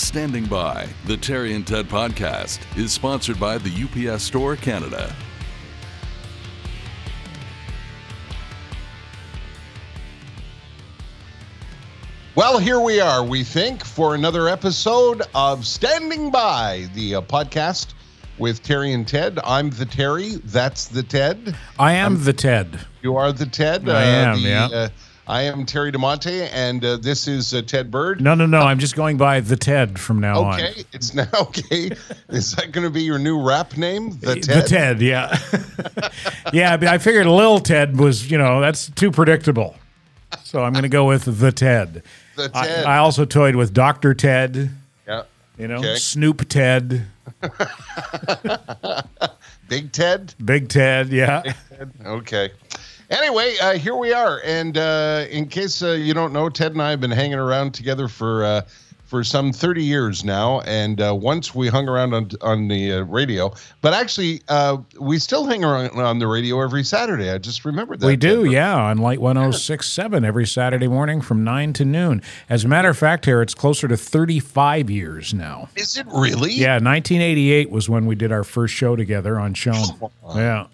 Standing by, the Terry and Ted podcast is sponsored by the UPS Store Canada. Well, here we are, we think, for another episode of Standing By, the uh, podcast with Terry and Ted. I'm the Terry. That's the Ted. I am the Ted. You are the Ted. I am, the, yeah. Uh, I am Terry DiMonte, and uh, this is uh, Ted Bird. No, no, no. I'm just going by the Ted from now on. Okay, it's now okay. is that going to be your new rap name? The Ted. The Ted, yeah. yeah, I figured Lil Ted was, you know, that's too predictable. So I'm going to go with the Ted. The I, Ted. I also toyed with Dr. Ted, yeah. you know, Okay. Snoop Ted, Big Ted. Big Ted, yeah. Okay. Anyway, uh, here we are, and uh, in case uh, you don't know, Ted and I have been hanging around together for uh, for some thirty years now. And uh, once we hung around on on the uh, radio, but actually, uh, we still hang around on the radio every Saturday. I just remembered that. We do, Ted. yeah, on Light 1067 every Saturday morning from 9 to noon. As a matter of fact, here it's closer to 35 years now. Is it really? Yeah, 1988 was when we did our first show together on CHOM. Yeah.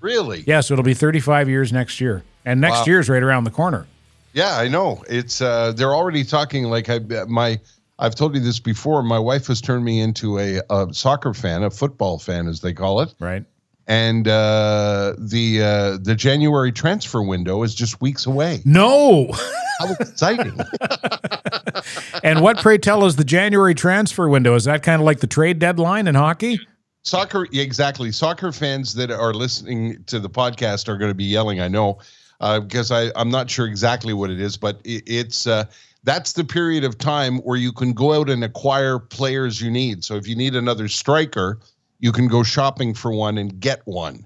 Really? Yeah, so it'll be 35 years next year. And next Wow. year's right around the corner. Yeah, I know. It's uh, they're already talking like I my. I've told you this before. My wife has turned me into a, a soccer fan, a football fan, as they call it. Right. and uh, the uh, the January transfer window is just weeks away. No. How exciting! and what, pray tell, is the January transfer window? Is that kind of like the trade deadline in hockey? Soccer, exactly. Soccer fans that are listening to the podcast are going to be yelling. I know uh, because I I'm not sure exactly what it is, but it, it's. Uh, that's the period of time where you can go out and acquire players you need. So if you need another striker, you can go shopping for one and get one,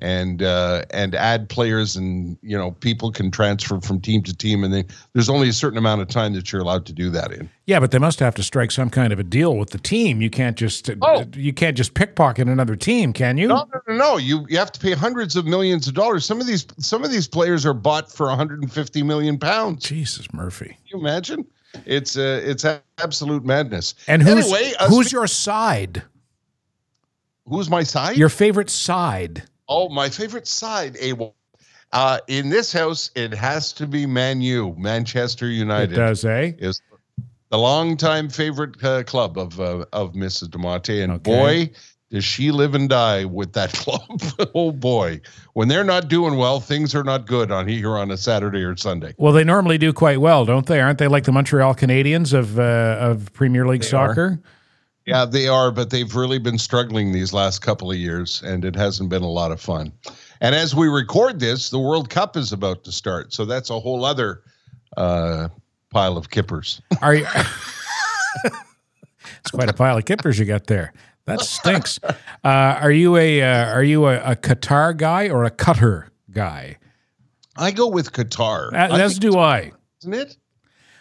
and uh, and add players, and you know people can transfer from team to team, and then there's only a certain amount of time that you're allowed to do that in. Yeah, but they must have to strike some kind of a deal with the team. You can't just Oh. you can't just pickpocket another team, can you? No, no, no, no. You you have to pay hundreds of millions of dollars. Some of these some of these players are bought for 150 million pounds. Jesus, Murphy. you imagine? It's uh, it's a- absolute madness. And who's anyway, uh, who's spe- your side? who's my side? Your favorite side? Oh, my favorite side. Abel. uh, in this house, it has to be Man U, Manchester United. It does, eh? is the longtime favorite uh, club of uh, of Mrs. DiMonte, and Okay. boy, does she live and die with that club. oh boy, when they're not doing well, things are not good on here on a Saturday or Sunday. Well, they normally do quite well, don't they? Aren't they like the Montreal Canadiens of uh, of Premier League soccer? Yeah, they are, but they've really been struggling these last couple of years, and it hasn't been a lot of fun. And as we record this, the World Cup is about to start, so that's a whole other uh, pile of kippers. Are you? it's quite a pile of kippers you got there. That stinks. Uh, are you a uh, are you a, a Qatar guy or a Qatar guy? I go with Qatar. Uh, I as do I. isn't it?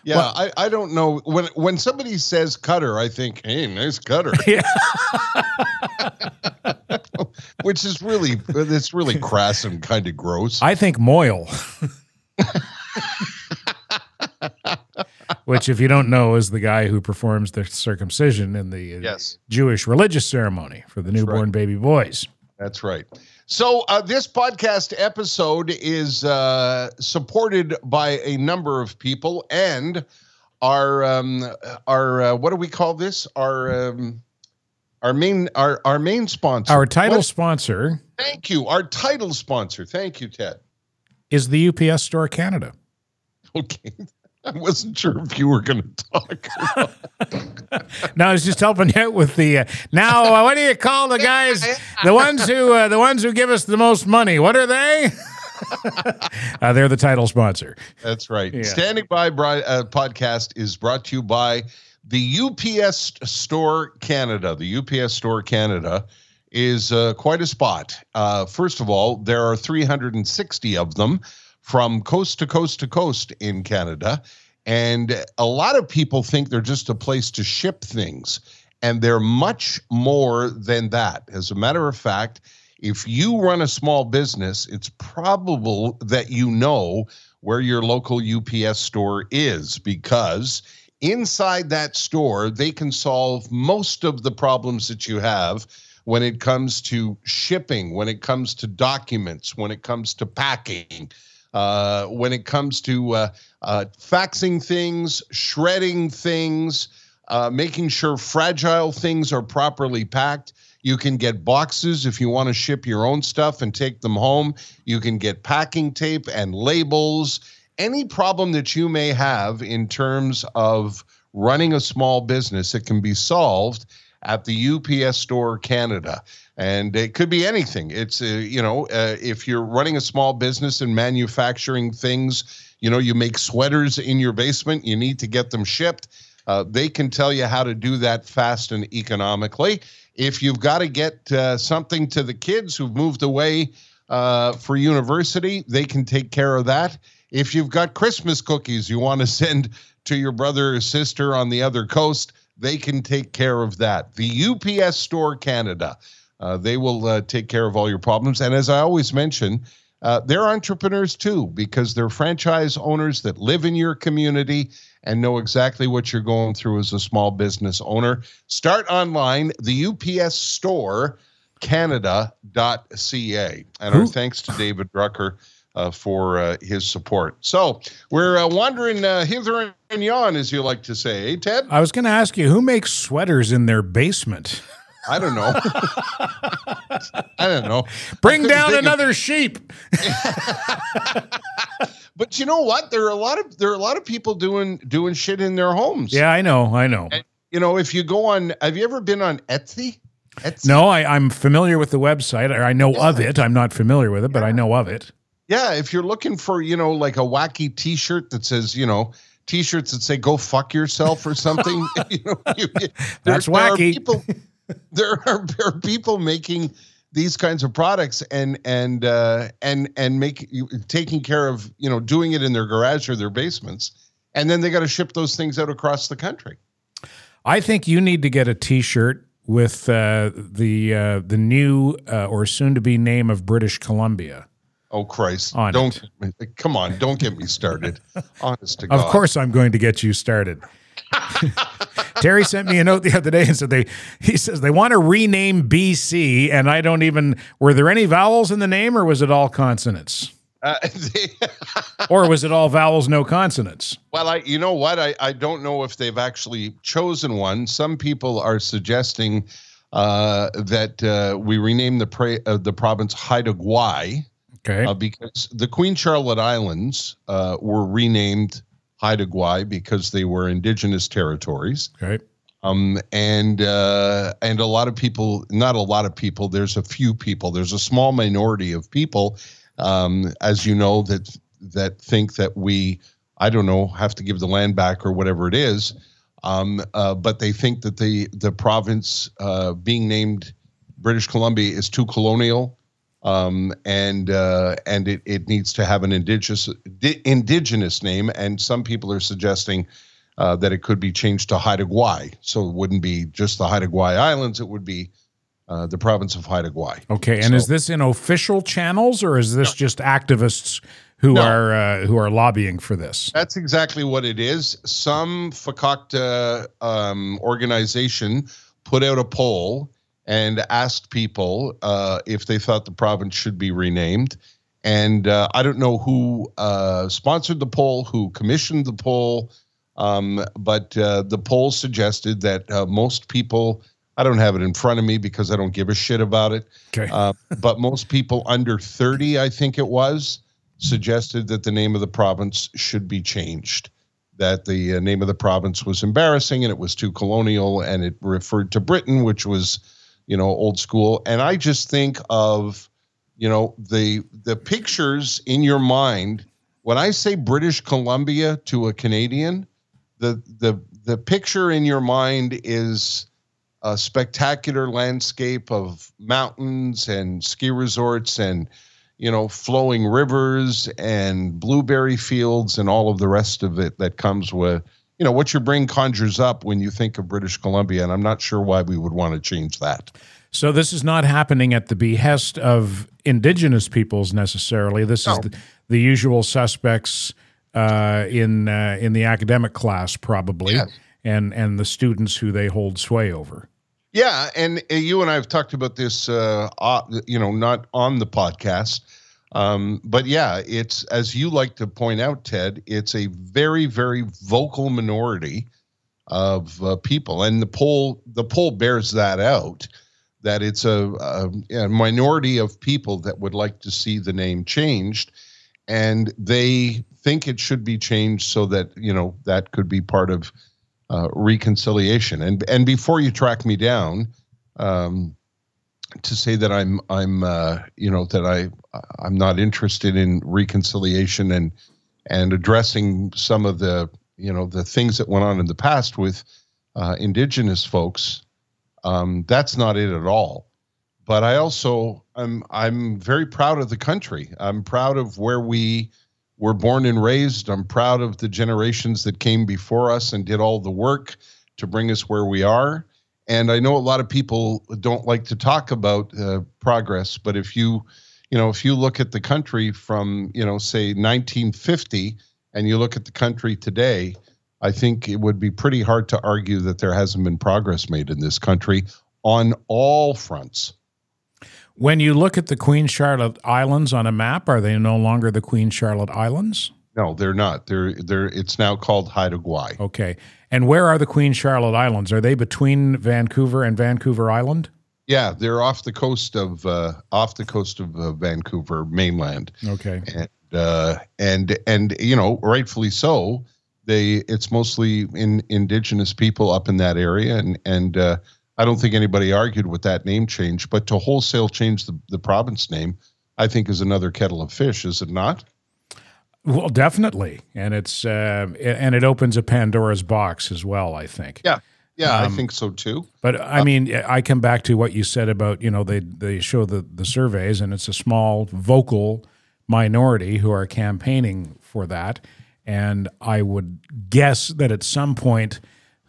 Yeah, I, I don't know when when somebody says cutter, I think, hey, nice cutter, Yeah. which is really it's really crass and kind of gross. I think mohel. Which, if you don't know, is the guy who performs the circumcision in the uh, Yes. Jewish religious ceremony for the newborn right. baby boys. That's right. So uh, this podcast episode is uh, supported by a number of people, and our um, our uh, what do we call this? Our um, our main our our main sponsor. Our title What- sponsor Thank you. Our title sponsor. Thank you, Ted. is the UPS Store Canada. Okay. I wasn't sure if you were going to talk. No, I was just helping out with the. Uh, now, uh, what do you call the guys? The ones who uh, the ones who give us the most money. What are they? uh, they're the title sponsor. That's right. Yeah. Standing by Bri- uh, podcast is brought to you by the UPS Store Canada. The UPS Store Canada is uh, quite a spot. Uh, first of all, there are 360 of them from coast to coast to coast in Canada. And a lot of people think they're just a place to ship things. And they're much more than that. As a matter of fact, if you run a small business, it's probable that you know where your local UPS store is because inside that store, they can solve most of the problems that you have when it comes to shipping, when it comes to documents, when it comes to packing, uh, when it comes to uh, uh, faxing things, shredding things, uh, making sure fragile things are properly packed. You can get boxes if you want to ship your own stuff and take them home. You can get packing tape and labels. Any problem that you may have in terms of running a small business, it can be solved at the UPS Store Canada. And it could be anything. It's, uh, you know, uh, if you're running a small business and manufacturing things, you know, you make sweaters in your basement, you need to get them shipped. Uh, they can tell you how to do that fast and economically. If you've got to get uh, something to the kids who've moved away uh, for university, they can take care of that. If you've got Christmas cookies you want to send to your brother or sister on the other coast, they can take care of that. The UPS Store Canada, uh, they will uh, take care of all your problems. And as I always mention, uh, they're entrepreneurs too, because they're franchise owners that live in your community and know exactly what you're going through as a small business owner. Start online, the UPS Store Canada.ca. And our thanks to David Drucker uh, for uh, his support. So we're uh, wandering uh, hither and yon, as you like to say, hey, Ted? I was going to ask you who makes sweaters in their basement? I don't know. I don't know. Bring down another of- sheep. but you know what? There are a lot of there are a lot of people doing doing shit in their homes. Yeah, I know. I know. And, you know, if you go on, have you ever been on Etsy? Etsy? No, I, am familiar with the website. I know yeah. of it. I'm not familiar with it, but I know of it. Yeah, if you're looking for, you know, like a wacky T-shirt that says, you know, T-shirts that say "Go fuck yourself" or something, you know, you, that's there, wacky. There are, people, there, are, there are people making these kinds of products and and uh, and and make taking care of you know doing it in their garage or their basements, and then they got to ship those things out across the country. I think you need to get a T-shirt with uh, the uh, the new uh, or soon to be name of British Columbia. Oh Christ! On don't come on! Don't get me started. Honest to God. Of course, I'm going to get you started. Terry sent me a note the other day and said they. He says they want to rename BC, and I don't even. Were there any vowels in the name, or was it all consonants? Uh, or was it all vowels, no consonants? Well, I, you know what? I, I don't know if they've actually chosen one. Some people are suggesting uh, that uh, we rename the pra- uh, the province Haida Gwaii Okay. Uh, because the Queen Charlotte Islands uh, were renamed Haida Gwaii because they were indigenous territories. Okay. Um, and uh, and a lot of people, not a lot of people. There's a few people. There's a small minority of people, um, as you know, that that think that we, I don't know, have to give the land back or whatever it is. Um, uh, but they think that the the province uh, being named British Columbia is too colonial um, and uh, and it, it needs to have an indigenous di- indigenous name. And some people are suggesting uh, that it could be changed to Haida Gwaii, so it wouldn't be just the Haida Gwaii Islands; it would be uh, the province of Haida Gwaii. Okay, and so, is this in official channels, or is this no. just activists? Who no. are uh, who are lobbying for this? That's exactly what it is. Some Fakakta um, organization put out a poll and asked people uh, if they thought the province should be renamed. And uh, I don't know who uh, sponsored the poll, who commissioned the poll, um, but uh, the poll suggested that uh, most people. I don't have it in front of me because I don't give a shit about it. Okay. Uh, but most people under 30, I think it was, suggested that the name of the province should be changed that the uh, name of the province was embarrassing and it was too colonial and it referred to Britain, which was you know, old school. And I just think of, you know, the the pictures in your mind when I say British Columbia to a Canadian, the the the picture in your mind is a spectacular landscape of mountains and ski resorts and you know flowing rivers and blueberry fields and all of the rest of it that comes with you know what your brain conjures up when you think of British Columbia, and I'm not sure why we would want to change that. So this is not happening at the behest of indigenous peoples necessarily. This no. is the, the, usual suspects uh, in uh, in the academic class, probably, Yes. and and the students who they hold sway over. Yeah, and uh, you and I have talked about this, uh, uh, you know, not on the podcast, um, but yeah, it's as you like to point out, Ted. It's a very, very vocal minority of uh, people, and the poll the poll bears that out. That it's a, a, a minority of people that would like to see the name changed, and they think it should be changed so that you know that could be part of uh, reconciliation. And and before you track me down, um, to say that I'm I'm uh, you know that I I'm not interested in reconciliation and and addressing some of the you know the things that went on in the past with uh, indigenous folks. Um, that's not it at all. But I also I'm I'm very proud of the country. I'm proud of where we were born and raised. I'm proud of the generations that came before us and did all the work to bring us where we are. And I know a lot of people don't like to talk about uh, progress, but if you, you know, if you look at the country from, you know, say 1950, and you look at the country today, I think it would be pretty hard to argue that there hasn't been progress made in this country on all fronts. When you look at the Queen Charlotte Islands on a map, are they no longer the Queen Charlotte Islands? No, they're not. They're they're. It's now called Haida Gwaii. Okay. And where are the Queen Charlotte Islands? Are they between Vancouver and Vancouver Island? Yeah, they're off the coast of uh, off the coast of uh, Vancouver mainland, Okay. and uh, and and you know, rightfully so. They it's mostly in indigenous people up in that area, and and uh, I don't think anybody argued with that name change. But to wholesale change the, the province name, I think is another kettle of fish, is it not? Well, definitely, and it's uh, and it opens a Pandora's box as well. I think. Yeah, yeah, I think so too. But I mean, I come back to what you said about you know they they show the the surveys, and it's a small vocal minority who are campaigning for that, and I would guess that at some point.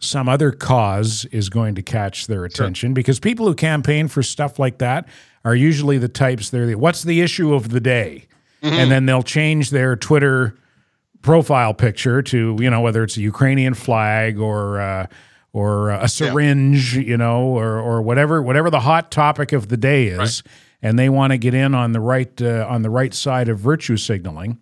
Some other cause is going to catch their attention because people who campaign for stuff like that are usually the types. They're the, what's the issue of the day, and then they'll change their Twitter profile picture to you know whether it's a Ukrainian flag or uh, or a syringe, you know, or or whatever whatever the hot topic of the day is, and they want to get in on the right uh, on the right side of virtue signaling.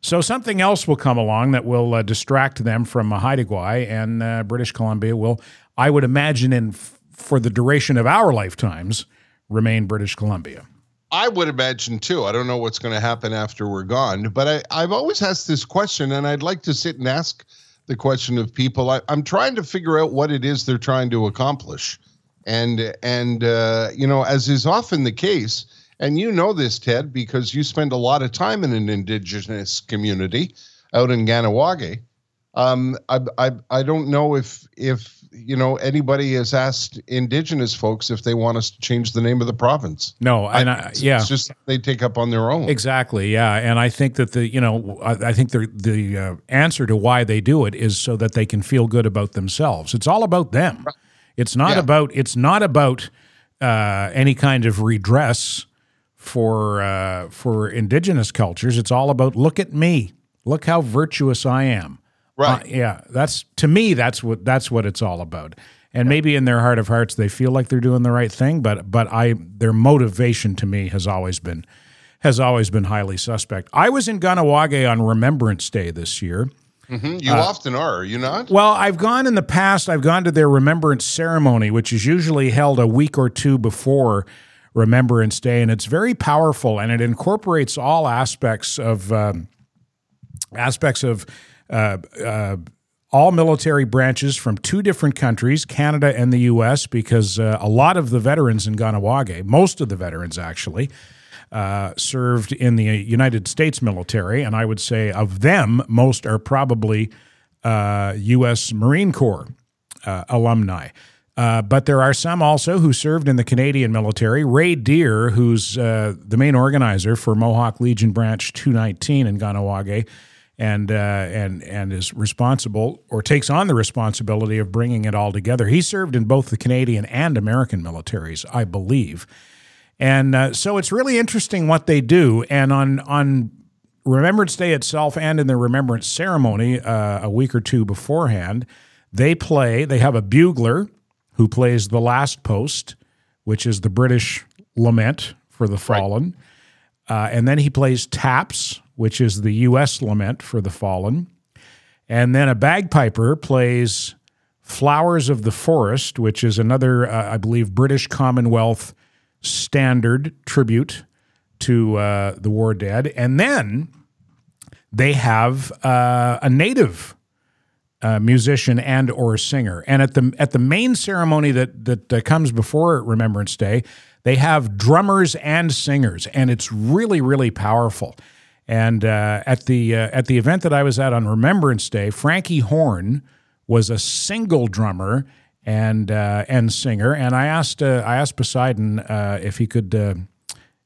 So something else will come along that will uh, distract them from uh, Haida Gwaii and uh, British Columbia will, I would imagine, in f- for the duration of our lifetimes, remain British Columbia. I would imagine too. I don't know what's going to happen after we're gone, but I, I've always asked this question, and I'd like to sit and ask the question of people. I, I'm trying to figure out what it is they're trying to accomplish, and and uh, you know, as is often the case, and you know this, Ted, because you spend a lot of time in an indigenous community out in Kahnawake. Um, I, I I don't know if if you know anybody has asked indigenous folks if they want us to change the name of the province. No, and I, It's- yeah, It's just they take up on their own. Exactly. Yeah, and I think that the you know I, I think the the uh, answer to why they do it is so that they can feel good about themselves. It's all about them. It's not Yeah. about it's not about uh, any kind of redress for uh, for indigenous cultures. It's all about look at me, look how virtuous I am. Right. Uh, yeah, that's to me. That's what that's what it's all about. And maybe in their heart of hearts, they feel like they're doing the right thing. But but I their motivation to me has always been has always been highly suspect. I was in Kahnawake on Remembrance Day this year. Mhm. You often are, are you not? Well, I've gone in the past. I've gone to their remembrance ceremony, which is usually held a week or two before Remembrance Day, and it's very powerful, and it incorporates all aspects of um, aspects of uh, uh, all military branches from two different countries, Canada and the U.S., because uh, a lot of the veterans in Kahnawake, most of the veterans actually, uh, served in the United States military, and I would say of them, most are probably uh, U.S. Marine Corps uh, alumni. Uh, but there are some also who served in the Canadian military. Ray Deer, who's uh, the main organizer for Mohawk Legion Branch 219 in Kahnawake, and uh, and and is responsible or takes on the responsibility of bringing it all together. He served in both the Canadian and American militaries, I believe. And uh, so it's really interesting what they do. And on on Remembrance Day itself and in the Remembrance ceremony uh, a week or two beforehand, they play, they have a bugler who plays the last post, which is the British lament for the fallen. Uh, and then he plays taps, which is the U.S. lament for the fallen. And then a bagpiper plays Flowers of the Forest, which is another, uh, I believe, British Commonwealth standard tribute to uh, the war dead. And then they have uh, a native uh, musician and or singer. And at the at the main ceremony that that uh, comes before Remembrance Day, they have drummers and singers, and it's really really powerful. And uh, at the uh, at the event that I was at on Remembrance Day, Frankie Horn was a single drummer and uh, and singer. And I asked uh, I asked Poseidon if he could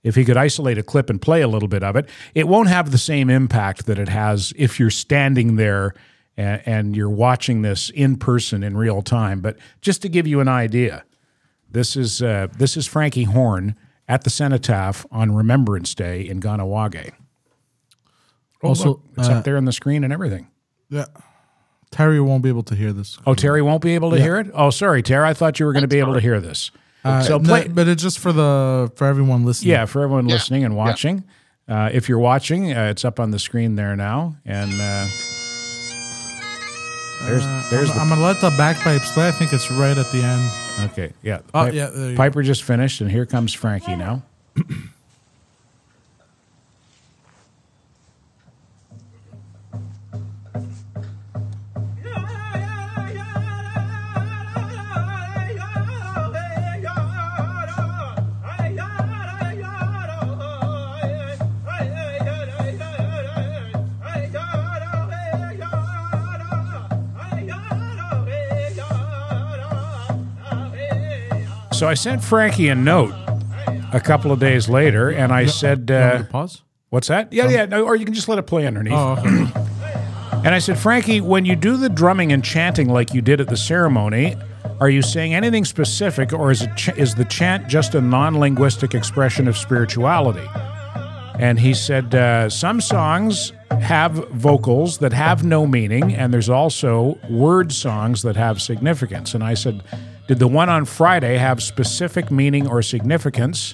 if he could isolate a clip and play a little bit of it. It won't have the same impact that it has if you're standing there and, and you're watching this in person in real time. But just to give you an idea, this is uh, this is Frankie Horn at the Cenotaph on Remembrance Day in Kahnawake. Oh, also, look, it's uh, up there on the screen and everything. Yeah. Terry won't be able to hear this. Oh, Terry won't be able to yeah. hear it. Oh, sorry, Terry. I thought you were going to be able to hear this. Uh, so play, no, but it's just for the for everyone listening. Yeah, for everyone yeah. listening and watching. Yeah. Uh, if you're watching, uh, it's up on the screen there now, and uh, there's, uh, there's. I'm, the, I'm, gonna let the bagpipes play. I think it's right at the end. Okay. Yeah. Oh Pipe, yeah. Piper just finished, and here comes Frankie now. So I sent Frankie a note a couple of days later, and I said, uh, "Pause." What's that? Yeah, yeah. No, or you can just let it play underneath. Oh, okay. and I said, Frankie, when you do the drumming and chanting like you did at the ceremony, are you saying anything specific, or is it ch- is the chant just a non-linguistic expression of spirituality? And he said, uh, some songs have vocals that have no meaning, and there's also word songs that have significance. And I said, did the one on Friday have specific meaning or significance?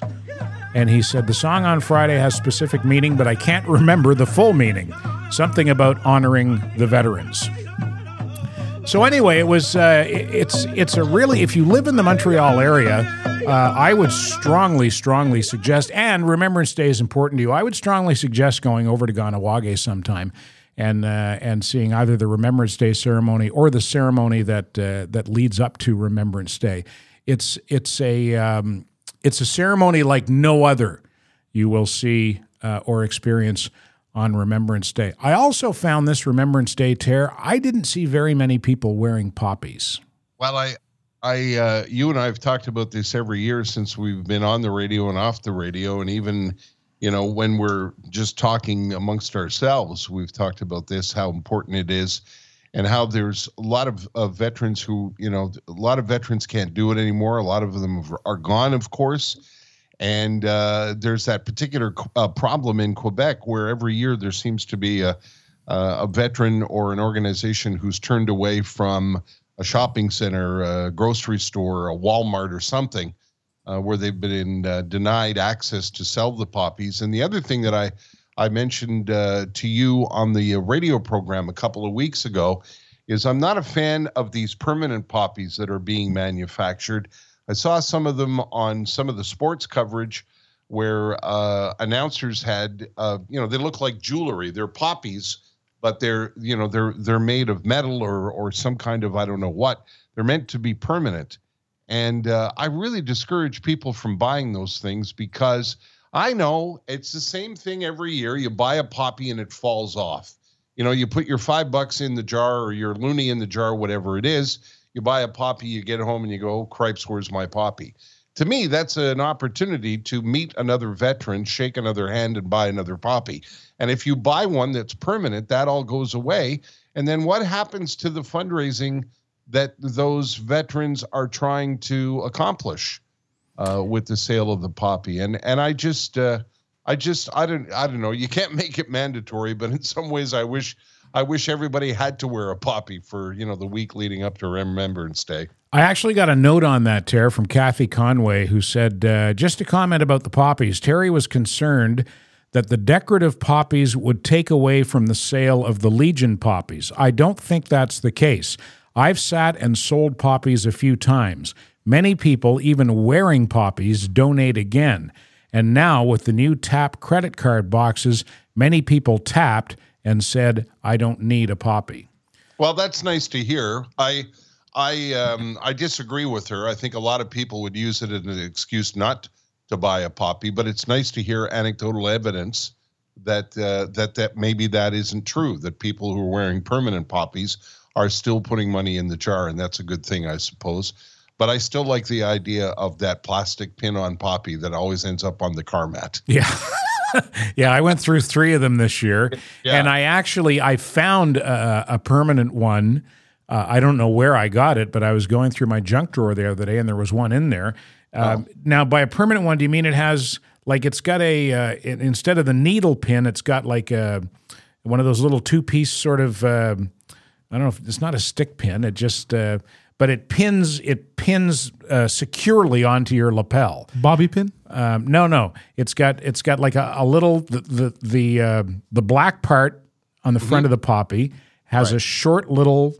And he said, The song on Friday has specific meaning, but I can't remember the full meaning. Something about honoring the veterans. So anyway, it was uh, it's it's a really if you live in the Montreal area, uh, I would strongly strongly suggest and Remembrance Day is important to you. I would strongly suggest going over to Kahnawake sometime and uh, and seeing either the Remembrance Day ceremony or the ceremony that uh, that leads up to Remembrance Day. It's it's a um, it's a ceremony like no other you will see uh, or experience on Remembrance Day. I also found this Remembrance Day tear. I didn't see very many people wearing poppies. Well, I I uh, you and I have talked about this every year since we've been on the radio and off the radio, and even you know, when we're just talking amongst ourselves, we've talked about this, how important it is, and how there's a lot of, of veterans who, you know, a lot of veterans can't do it anymore. A lot of them are gone, of course. And uh, there's that particular uh, problem in Quebec where every year there seems to be a, a veteran or an organization who's turned away from a shopping center, a grocery store, a Walmart, or something uh, where they've been uh, denied access to sell the poppies. And the other thing that I I mentioned uh, to you on the uh, radio program a couple of weeks ago is I'm not a fan of these permanent poppies that are being manufactured. I saw some of them on some of the sports coverage where uh, announcers had, uh, you know, they look like jewelry. They're poppies, but they're, you know, they're they're made of metal or or some kind of I don't know what. They're meant to be permanent. And uh, I really discourage people from buying those things because I know it's the same thing every year. You buy a poppy and it falls off. You know, you put your five bucks in the jar or your loonie in the jar, whatever it is. You buy a poppy, you get home and you go, oh, cripes, where's my poppy? To me, that's an opportunity to meet another veteran, shake another hand, and buy another poppy. And if you buy one that's permanent, that all goes away. And then what happens to the fundraising that those veterans are trying to accomplish uh, with the sale of the poppy. And and I just uh, I just I don't I don't know. You can't make it mandatory, but in some ways, I wish I wish everybody had to wear a poppy for you know the week leading up to Remembrance Day. I actually got a note on that, Terry, from Kathy Conway, who said uh, just a comment about the poppies. Terry was concerned that the decorative poppies would take away from the sale of the Legion poppies. I don't think that's the case. I've sat and sold poppies a few times. Many people, even wearing poppies, donate again. And now, with the new tap credit card boxes, many people tapped and said, I don't need a poppy. Well, that's nice to hear. I I um, I disagree with her. I think a lot of people would use it as an excuse not to buy a poppy, but it's nice to hear anecdotal evidence that uh, that that maybe that isn't true. That people who are wearing permanent poppies are still putting money in the jar, and that's a good thing, I suppose. But I still like the idea of that plastic pin on poppy that always ends up on the car mat. Yeah. yeah, I went through three of them this year, Yeah. and I actually I found a, a permanent one. Uh, I don't know where I got it, but I was going through my junk drawer the other day, and there was one in there. Uh, Now, by a permanent one, do you mean it has like it's got a uh, it, instead of the needle pin, it's got like a one of those little two piece sort of uh, I don't know if it's not a stick pin. It just uh, but it pins it pins uh, securely onto your lapel. Bobby pin? Um, no, no, it's got it's got like a, a little the the the, uh, the black part on the front of the poppy has a short little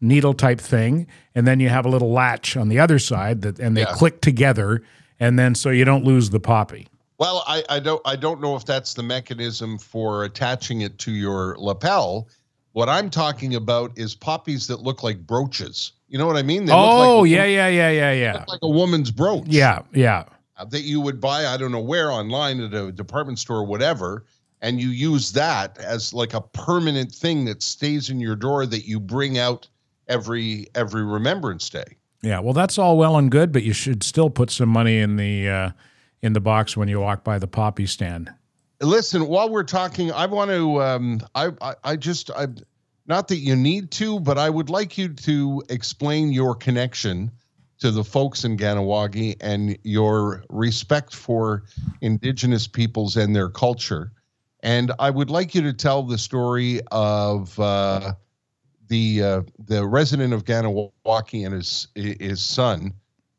needle type thing, and then you have a little latch on the other side that and they Yeah. click together, and then so you don't lose the poppy. Well, I, I don't I don't know if that's the mechanism for attaching it to your lapel. What I'm talking about is poppies that look like brooches. You know what I mean? They Oh look like, yeah, yeah, yeah, yeah, yeah, like a woman's brooch. yeah, yeah. uh, that you would buy I don't know where online at a department store or whatever, and you use that as like a permanent thing that stays in your drawer that you bring out every every Remembrance Day. Yeah, well, that's all well and good, but you should still put some money in the uh, in the box when you walk by the poppy stand. Listen, while we're talking, I want to. Um, I, I I just I, not that you need to, but I would like you to explain your connection to the folks in Kahnawake and your respect for Indigenous peoples and their culture. And I would like you to tell the story of uh, the uh, the resident of Kahnawake and his his son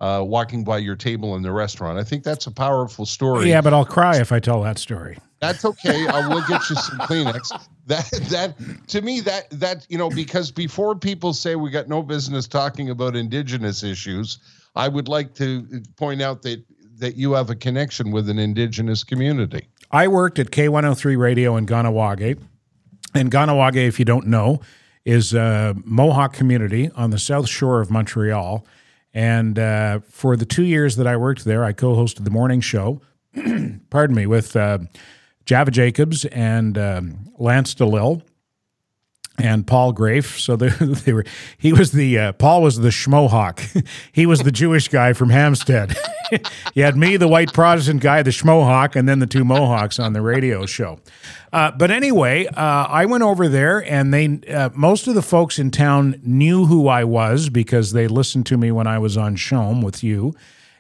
uh, walking by your table in the restaurant. I think that's a powerful story. Yeah, but I'll cry if I tell that story. That's okay. I will get you some Kleenex. That that to me that that you know because before people say we got no business talking about indigenous issues, I would like to point out that that you have a connection with an indigenous community. I worked at K103 Radio in Kahnawake. And Kahnawake, if you don't know, is a Mohawk community on the south shore of Montreal. And uh, for the two years that I worked there, I co hosted the morning show, pardon me, with uh, Java Jacobs and um, Lance Delisle and Paul Grafe. So they, they were. He was the uh, Paul was the Schmohawk. he was the Jewish guy from Hampstead. you had me, the white Protestant guy, the Schmohawk, and then the two Mohawks on the radio show. Uh, but anyway, uh, I went over there, and they uh, most of the folks in town knew who I was because they listened to me when I was on CHOM with you,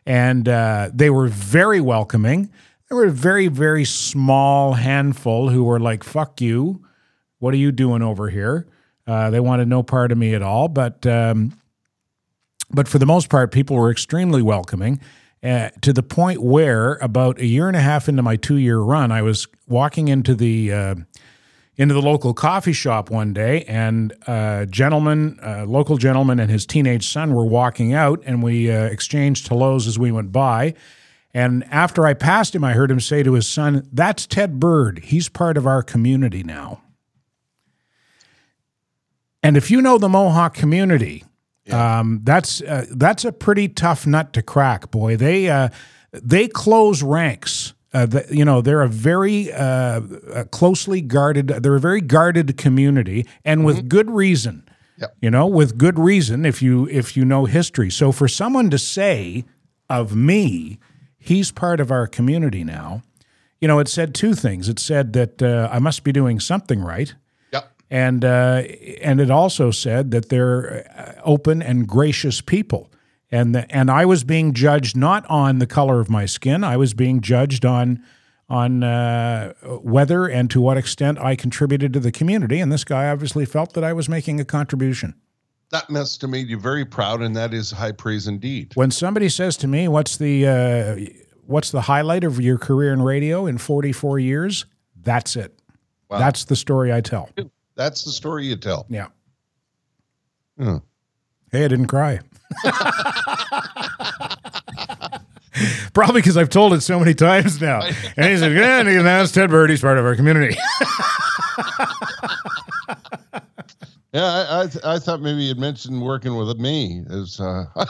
and uh, they were very welcoming. There were a very very small handful who were like "fuck you." What are you doing over here? Uh, they wanted no part of me at all. But um, but for the most part, people were extremely welcoming. Uh, to the point where, about a year and a half into my two-year run, I was walking into the uh, into the local coffee shop one day, and a gentleman, a local gentleman, and his teenage son were walking out, and we uh, exchanged hellos as we went by. And after I passed him, I heard him say to his son, "That's Ted Bird. He's part of our community now." And if you know the Mohawk community, um, that's uh, that's a pretty tough nut to crack, boy. They uh, they close ranks. Uh, the, you know, they're a very uh, uh, closely guarded. They're a very guarded community, and with good reason. Yep. You know, with good reason. If you if you know history, so for someone to say of me, he's part of our community now. You know, it said two things. It said that uh, I must be doing something right. And uh, and it also said that they're uh, open and gracious people, and the, and I was being judged not on the color of my skin. I was being judged on on uh, whether and to what extent I contributed to the community. And this guy obviously felt that I was making a contribution. That must have made you very proud, and that is high praise indeed. When somebody says to me, "What's the uh, what's the highlight of your career in radio in 44 years?" That's it. Wow. That's the story I tell. That's the story you tell. Yeah. Hmm. Hey, I didn't cry. Probably because I've told it so many times now. And he said, yeah, and that's Ted Bird. He's part of our community. Yeah, I I, th- I thought maybe you'd mentioned working with me. As uh,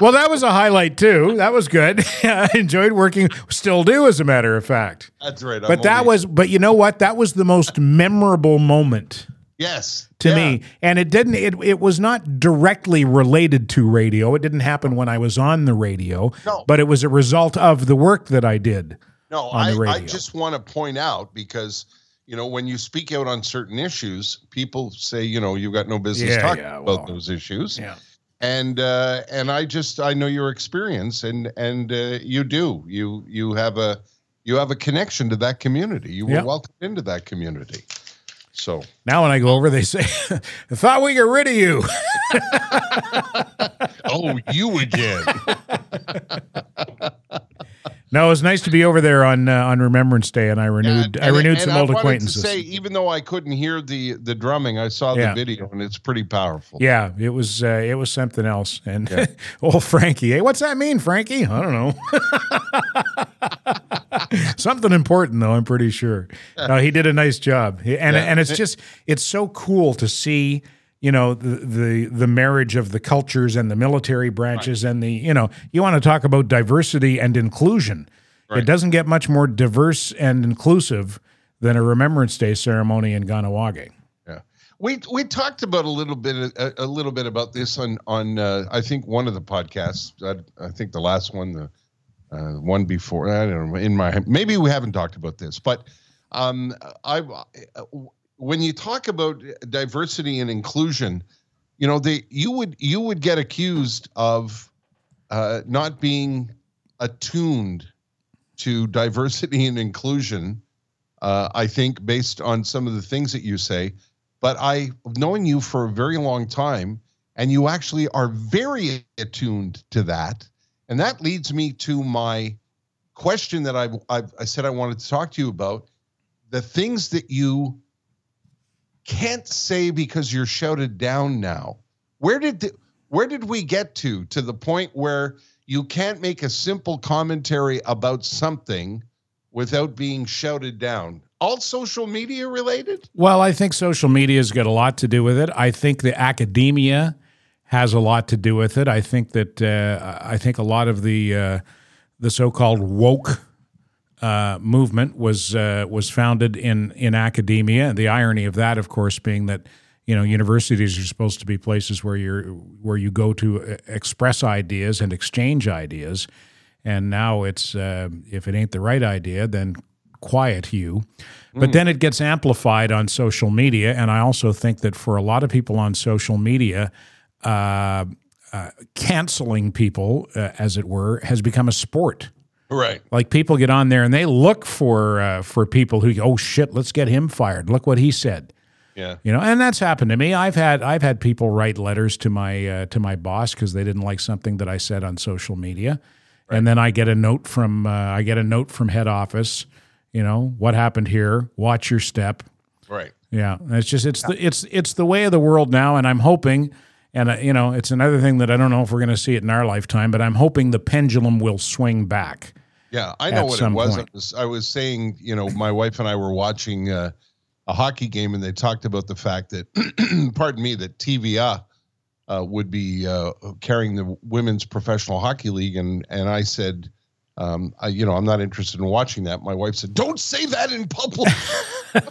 well, that was a highlight too. That was good. I enjoyed working, still do, as a matter of fact. that's right. I'm But that only- was, but you know what? That was the most memorable moment yes to yeah. me and it didn't it, it was not directly related to radio it didn't happen when i was on the radio No. but it was a result of the work that i did No, I, I just want to point out because you know when you speak out on certain issues, people say you know you've got no business Yeah, talking yeah, about well, those issues. yeah And uh, and I just I know your experience and and uh, you do you you have a you have a connection to that community. You were welcomed into that community. So now when i go over they say i thought we got rid of you oh, you again. no it was nice to be over there on uh, on remembrance day and i renewed And- i renewed and some I old wanted acquaintances To say, even though I couldn't hear the the drumming, I saw Yeah. the video, and it's pretty powerful. yeah it was uh, it was something else and old frankie hey what's that mean frankie i don't know something important though i'm pretty sure no, he did a nice job and Yeah. and it's just it's so cool to see you know the, the the marriage of the cultures and the military branches and the you know you want to talk about diversity and inclusion it doesn't get much more diverse and inclusive than a remembrance day ceremony in kahnawake Yeah, we we talked about a little bit a, a little bit about this on on uh, I think one of the podcasts. I, I think the last one, the uh, one before. I don't know. In my maybe we haven't talked about this, but um, I when you talk about diversity and inclusion, you know, they you would you would get accused of uh, not being attuned to diversity and inclusion. Uh, I think based on some of the things that you say, but I knowing you for a very long time, and you actually are very attuned to that, and that leads me to my question that I I, I said I wanted to talk to you about the things that you can't say because you're shouted down now. Where did the, where did we get to to the point where you can't make a simple commentary about something without being shouted down? All social media related? Well, I think social media has got a lot to do with it. I think the academia has a lot to do with it. I think that uh, I think a lot of the uh, the so-called woke uh, movement was uh, was founded in in academia. The irony of that, of course, being that you know universities are supposed to be places where you're where you go to uh, express ideas and exchange ideas, and now it's uh, if it ain't the right idea, then quiet you. But then it gets amplified on social media, and I also think that for a lot of people on social media. Uh, uh, canceling people, uh, as it were, has become a sport. Right. Like people get on there and they look for uh, for people who oh shit, let's get him fired. Look what he said. Yeah. You know, and that's happened to me. I've had I've had people write letters to my uh, to my boss because they didn't like something that I said on social media, and then I get a note from uh, I get a note from head office. You know what happened here? Watch your step. Right. Yeah, it's just it's the it's it's the way of the world now, and I'm hoping, and uh, you know, it's another thing that I don't know if we're going to see it in our lifetime, but I'm hoping the pendulum will swing back. Yeah, I know what it was. I was. I was saying, you know, my wife and I were watching uh, a hockey game, and they talked about the fact that, pardon me, that TVA uh, would be uh, carrying the women's professional hockey league, and and I said, um, I, you know, I'm not interested in watching that. My wife said, "Don't say that in public."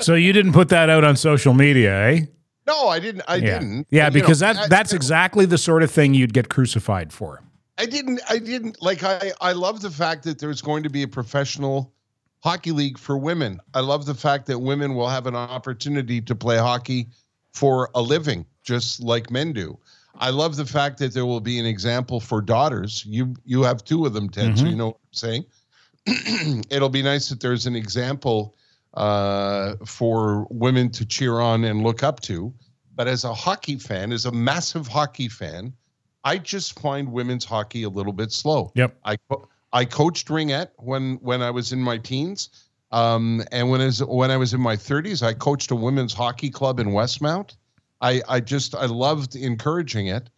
So you didn't put that out on social media, eh? No, I didn't. I yeah, didn't. yeah, You know, because that I- that's exactly the sort of thing you'd get crucified for. I didn't. I didn't like. I I love the fact that there's going to be a professional hockey league for women. I love the fact that women will have an opportunity to play hockey for a living, just like men do. I love the fact that there will be an example for daughters. You you have two of them, Ted, so Mhm. you know what I'm saying. it'll be nice that there's an example uh, for women to cheer on and look up to. But as a hockey fan, as a massive hockey fan, I just find women's hockey a little bit slow. Yep. I I coached ringette when when I was in my teens, um, and when as when I was in my 30s, I coached a women's hockey club in Westmount. I I just I loved encouraging it,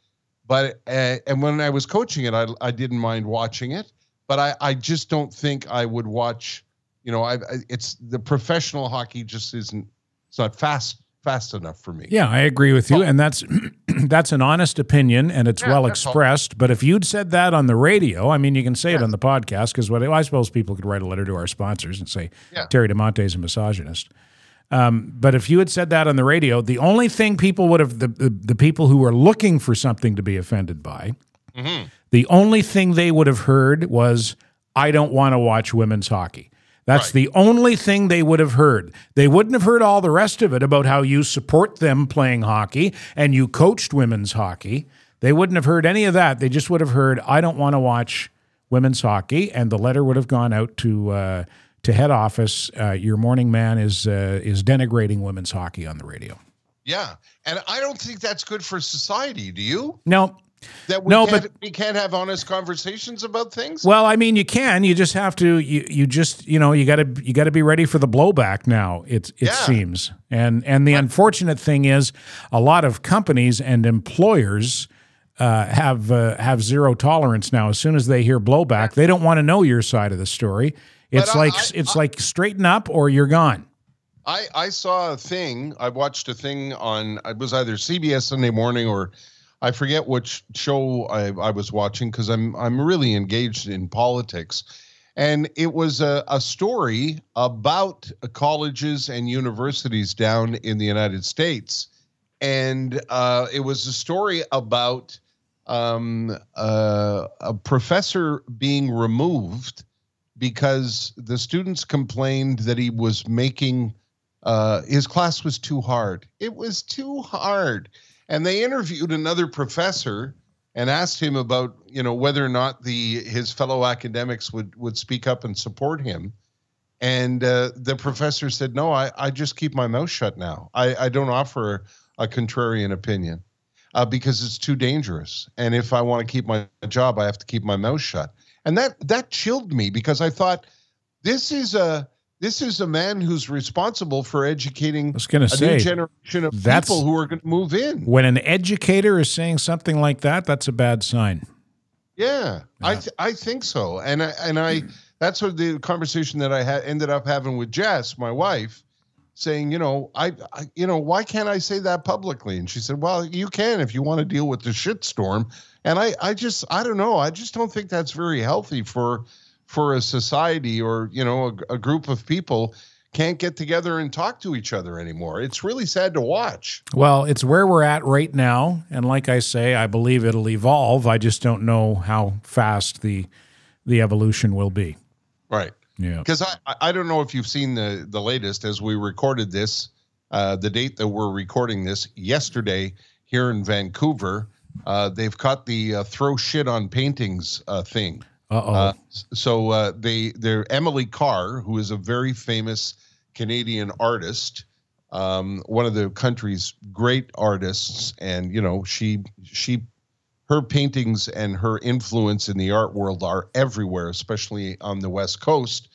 but uh, and when I was coaching it, I I didn't mind watching it, but I I just don't think I would watch. You know, I, I it's the professional hockey just isn't it's not fast fast enough for me. Yeah, I agree with you, and that's that's an honest opinion, and it's Yeah, well that's all. expressed. But if you'd said that on the radio, I mean, you can say it on the podcast because what I suppose people could write a letter to our sponsors and say Yeah. Terry DiMonte is a misogynist. Um, but if you had said that on the radio, the only thing people would have the, the, the people who were looking for something to be offended by, Mm-hmm. the only thing they would have heard was, "I don't want to watch women's hockey." That's Right. the only thing they would have heard. They wouldn't have heard all the rest of it about how you support them playing hockey and you coached women's hockey. They wouldn't have heard any of that. They just would have heard, "I don't want to watch women's hockey," and the letter would have gone out to uh, to head office. Uh, your morning man is uh, is denigrating women's hockey on the radio. Yeah, and I don't think that's good for society. Do you? No, That we No, can't, but- we can't have honest conversations about things. Well, I mean, you can. You just have to. You you just you know you got to you got to be ready for the blowback now. It it Yeah. seems, and and the unfortunate thing is, a lot of companies and employers. Uh, have uh, have zero tolerance now. As soon as they hear blowback, they don't want to know your side of the story. It's I- like I- it's like straighten up or you're gone. I I saw a thing. I watched a thing on. It was either CBS Sunday Morning or I forget which show I, I was watching because I'm I'm really engaged in politics, and it was a, a story about colleges and universities down in the United States, and uh, it was a story about um, uh, a professor being removed because the students complained that he was making uh, his class was too hard. It was too hard, and they interviewed another professor and asked him about you know whether or not the his fellow academics would would speak up and support him. And uh, the professor said, "No, I, I just keep my mouth shut now. I, I don't offer a contrarian opinion uh, because it's too dangerous. And if I want to keep my job, I have to keep my mouth shut." And that that chilled me because I thought this is a this is a man who's responsible for educating I was going to a say new generation of people who are going to move in. when an educator is saying something like that, that's a bad sign. Yeah, I th- I think so, and I and I that's what the conversation that I had ended up having with Jess, my wife, saying, you know, I, I you know, why can't I say that publicly? And she said, well, you can if you want to deal with the shitstorm. And I I just I don't know, I just don't think that's very healthy for for a society or you know a, a group of people can't get together and talk to each other anymore. It's really sad to watch. Well, it's where we're at right now, and like I say, I believe it'll evolve. I just don't know how fast the the evolution will be. Right. Yeah. because I I- don't know if you've seen the the latest as we recorded this, uh, the date that we're recording this yesterday here in Vancouver. Uh, they've caught the uh, throw shit on paintings uh, thing. Uh-oh. Uh, so uh, they they're Emily Carr, who is a very famous Canadian artist, um, one of the country's great artists, and you know she she her paintings and her influence in the art world are everywhere, especially on the West Coast.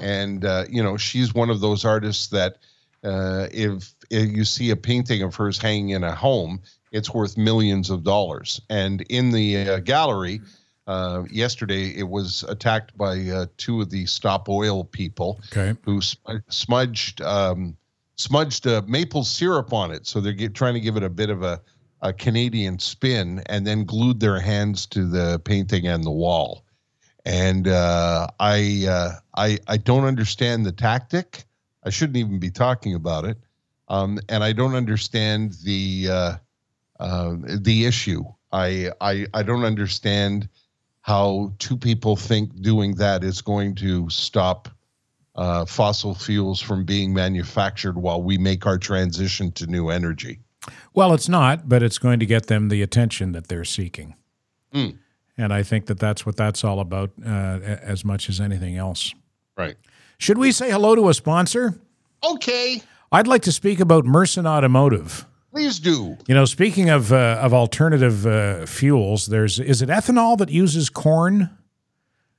And uh, you know she's one of those artists that uh, if, if you see a painting of hers hanging in a home, it's worth millions of dollars. And in the uh, gallery. Uh, yesterday, it was attacked by uh, two of the Stop Oil people okay. who smudged um, smudged uh, maple syrup on it. So they're get, trying to give it a bit of a, a Canadian spin, and then glued their hands to the painting and the wall. And uh, I uh, I I don't understand the tactic. I shouldn't even be talking about it. Um, and I don't understand the uh, uh, the issue. I I I don't understand how two people think doing that is going to stop uh, fossil fuels from being manufactured while we make our transition to new energy. Well, it's not, but it's going to get them the attention that they're seeking. Mm. And I think that that's what that's all about, uh, as much as anything else. Right. Should we say hello to a sponsor? Okay. I'd like to speak about Merson Automotive. Please do. You know, speaking of uh, of alternative uh, fuels, there's is it ethanol that uses corn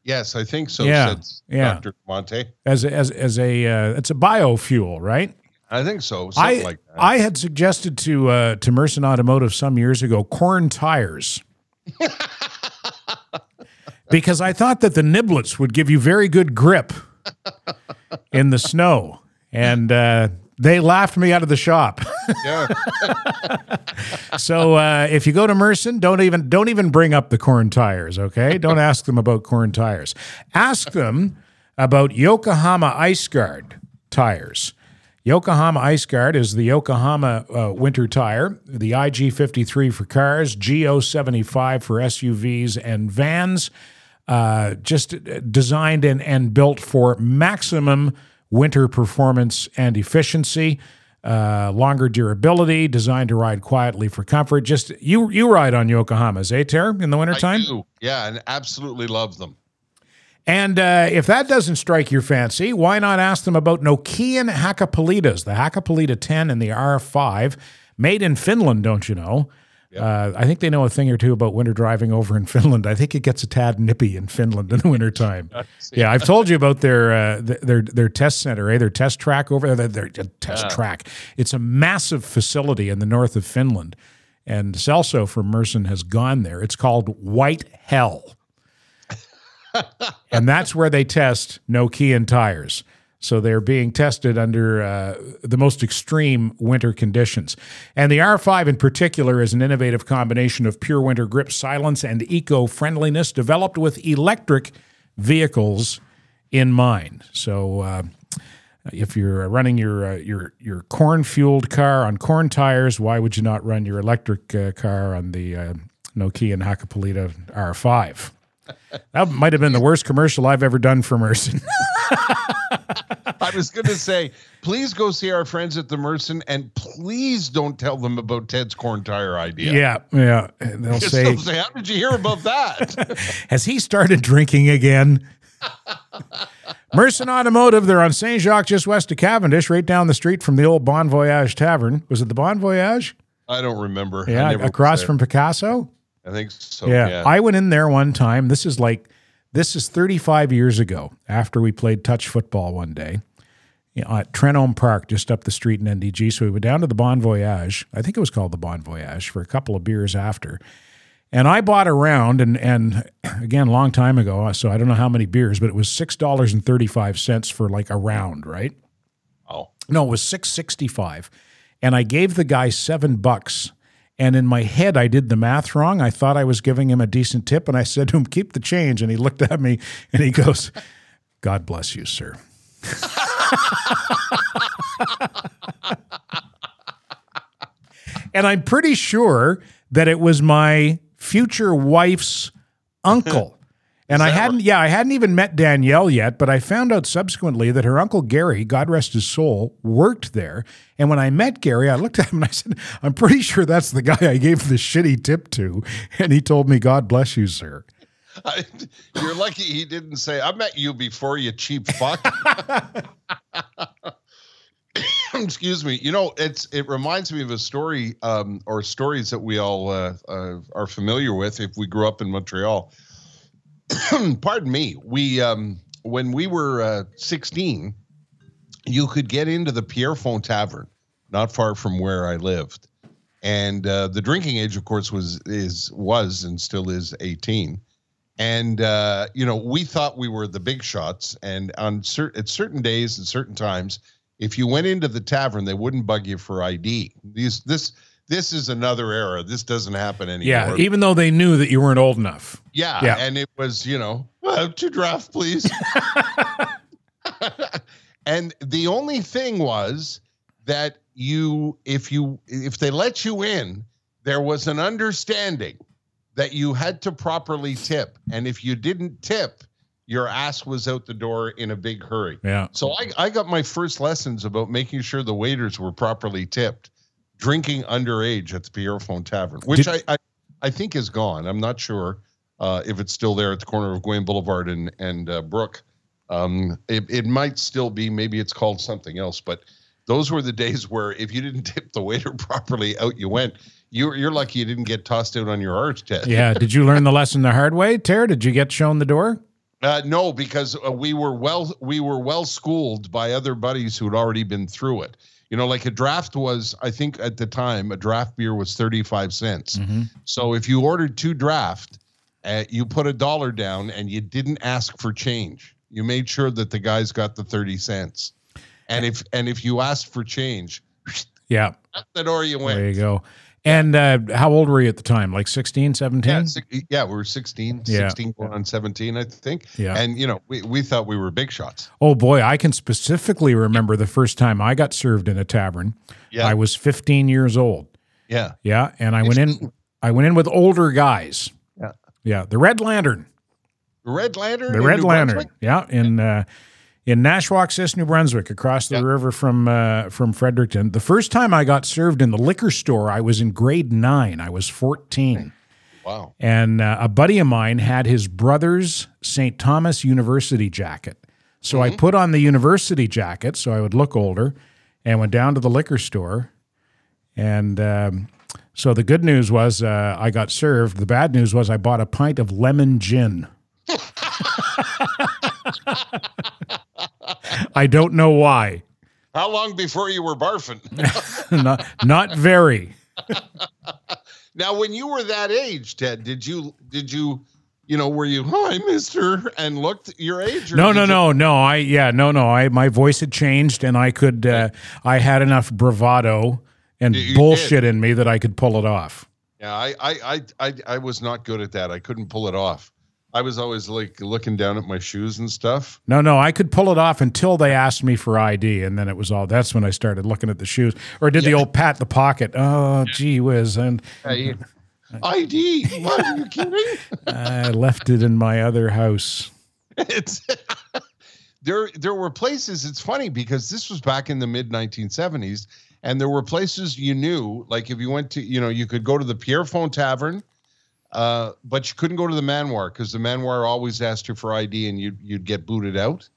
Yes, I think so. Yeah, Said yeah. Dr. Monte. as as as a uh, it's a biofuel, right? I think so. Something I like that. I had suggested to uh, to Merson Automotive some years ago corn tires. because I thought that the niblets would give you very good grip in the snow, and uh, they laughed me out of the shop. yeah. So uh, if you go to Merson, don't even don't even bring up the corn tires. Okay, don't ask them about corn tires. Ask them about Yokohama Ice Guard tires. Yokohama Ice Guard is the Yokohama uh, winter tire, the IG53 for cars, G075 for SUVs and vans, uh, just designed and, and built for maximum winter performance and efficiency, uh, longer durability, designed to ride quietly for comfort. Just you you ride on Yokohamas, eh, Ter, in the I wintertime? do. Yeah, and absolutely love them. And uh, if that doesn't strike your fancy, why not ask them about Nokian Hakkapeliittas, the Hakkapeliitta 10 and the R5, made in Finland, don't you know? Uh, I think they know a thing or two about winter driving over in Finland. I think it gets a tad nippy in Finland in the wintertime. yeah, I've told you about their uh, their their test center, eh? Their test track over there. Their, their test track. It's a massive facility in the north of Finland, and Celso from Merson has gone there. It's called White Hell and that's where they test Nokian tires. So they're being tested under uh, the most extreme winter conditions. And the R5 in particular is an innovative combination of pure winter grip, silence, and eco friendliness developed with electric vehicles in mind. So uh, if you're running your uh, your your corn fueled car on corn tires, why would you not run your electric uh, car on the uh, Nokian Hakkapeliitta R5? That might have been the worst commercial I've ever done for Merson. I was going to say, please go see our friends at the Merson, and please don't tell them about Ted's corn tire idea. yeah, yeah. And they'll say, they'll say, how did you hear about that? Has he started drinking again? Merson Automotive, they're on St. Jacques, just west of Cavendish, right down the street from the old Bon Voyage Tavern. Was it the Bon Voyage? I don't remember. Yeah, across from Picasso. I think so. yeah. Yeah. I went in there one time. This is like, this is 35 years ago after we played touch football one day you know, at Trenholme Park, just up the street in NDG. So we went down to the Bon Voyage. I think it was called the Bon Voyage for a couple of beers after. And I bought a round, and and again, long time ago, uh, so I don't know how many beers, but it was six dollars and thirty five cents for like a round, right? oh, No, it was six sixty five, and I gave the guy seven bucks. And in my head, I did the math wrong. I thought I was giving him a decent tip, and I said to him, "Keep the change." And he looked at me, and he goes, "God bless you, sir." and I'm pretty sure that it was my future wife's uncle. And I hadn't, yeah, I hadn't even met Danielle yet, but I found out subsequently that her uncle Gary, God rest his soul, worked there. And when I met Gary, I looked at him and I said, I'm pretty sure that's the guy I gave the shitty tip to. And he told me, God bless you, sir. I, you're lucky he didn't say, I met you before, you cheap fuck. Excuse me. You know, it's it reminds me of a story um, or stories that we all uh, uh, are familiar with if we grew up in Montreal. Pardon me. We um, when we were uh, 16, you could get into the Pierrefonds Tavern, not far from where I lived, and uh, the drinking age, of course, was is was and still is 18 and uh, you know we thought we were the big shots. And on certain at certain days and certain times if you went into the tavern they wouldn't bug you for id these this this is another era this doesn't happen anymore Yeah, even though they knew that you weren't old enough. yeah, Yeah. and it was you know two draft please and the only thing was that you if you if they let you in there was an understanding that you had to properly tip and if you didn't tip your ass was out the door in a big hurry Yeah. so I, I got my first lessons about making sure the waiters were properly tipped, drinking underage at the Pierrefonds Tavern, which Did- I, I, I think is gone. I'm not sure uh, if it's still there at the corner of Gouin Boulevard and and uh, Brook. Um, it, it might still be, maybe it's called something else, but those were the days where if you didn't tip the waiter properly, out you went. You're you're lucky you didn't get tossed out on your arch test. Yeah. Did you learn the lesson the hard way, Ter? Did you get shown the door? Uh, no, because uh, we were well we were well schooled by other buddies who'd already been through it. You know, like a draft was, I think at the time, a draft beer was thirty five cents. So if you ordered two draft, uh, you put a dollar down and you didn't ask for change. You made sure that the guys got the thirty cents. And if and if you asked for change, Yeah. out the door you went. There you go. And uh, how old were you at the time? Like 16, 17? Yeah, six, yeah, we were 16, Yeah. 16 going on 17, I think. Yeah. And, you know, we, we thought we were big shots. Oh boy, I can specifically remember the first time I got served in a tavern. Yeah. I was 15 years old. Yeah. Yeah, and I went in I went in with older guys. Yeah. Yeah, the Red Lantern. The Red Lantern? The Red Lantern. Yeah, in uh in Nashwaaksis, New Brunswick, across the Yeah. river from uh, from Fredericton. The first time I got served in the liquor store, I was in grade nine. I was 14. Wow. And uh, a buddy of mine had his brother's St. Thomas University jacket. So I put on the university jacket so I would look older and went down to the liquor store. And um, so the good news was uh, I got served. The bad news was I bought a pint of lemon gin. I don't know why. How long before you were barfing? not, not very. now, when you were that age, Ted, did you, did you, you know, were you, hi, mister, and looked your age? or No, no, you- no, no. I yeah, no, no. I my voice had changed, and I could. Uh, I had enough bravado and You- bullshit in me that I could pull it off. Yeah, I, I, I, I, I was not good at that. I couldn't pull it off. I was always like looking down at my shoes and stuff. No, no, I could pull it off until they asked me for ID, and then it was all. That's when I started looking at the shoes, or did the old pat the pocket. Oh, gee whiz! And Hey, ID? What, are you kidding? I left it in my other house. it's there there were places it's funny because this was back in the mid 1970s and there were places you knew like if you went to you know you could go to the Pierrefonds Tavern uh, but you couldn't go to the Manoir because the Manoir always asked you for ID and you'd you'd get booted out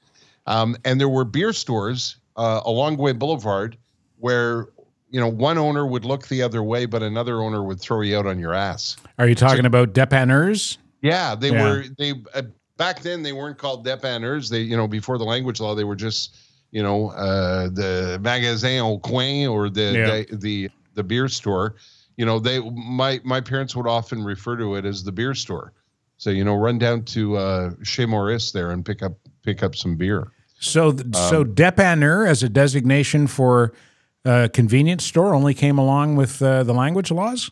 um, and there were beer stores uh, along Way Boulevard where you know one owner would look the other way but another owner would throw you out on your ass Are you talking about dépanneurs? yeah, they Yeah. were they uh, back then they weren't called dépanneurs. They you know before the language law they were just you know uh, the magasin au coin or the, Yeah. the the the beer store. You know they my my parents would often refer to it as the beer store. So you know run down to uh, Chez Maurice there and pick up pick up some beer. So, th- so dépanneur as a designation for a convenience store only came along with uh, the language laws.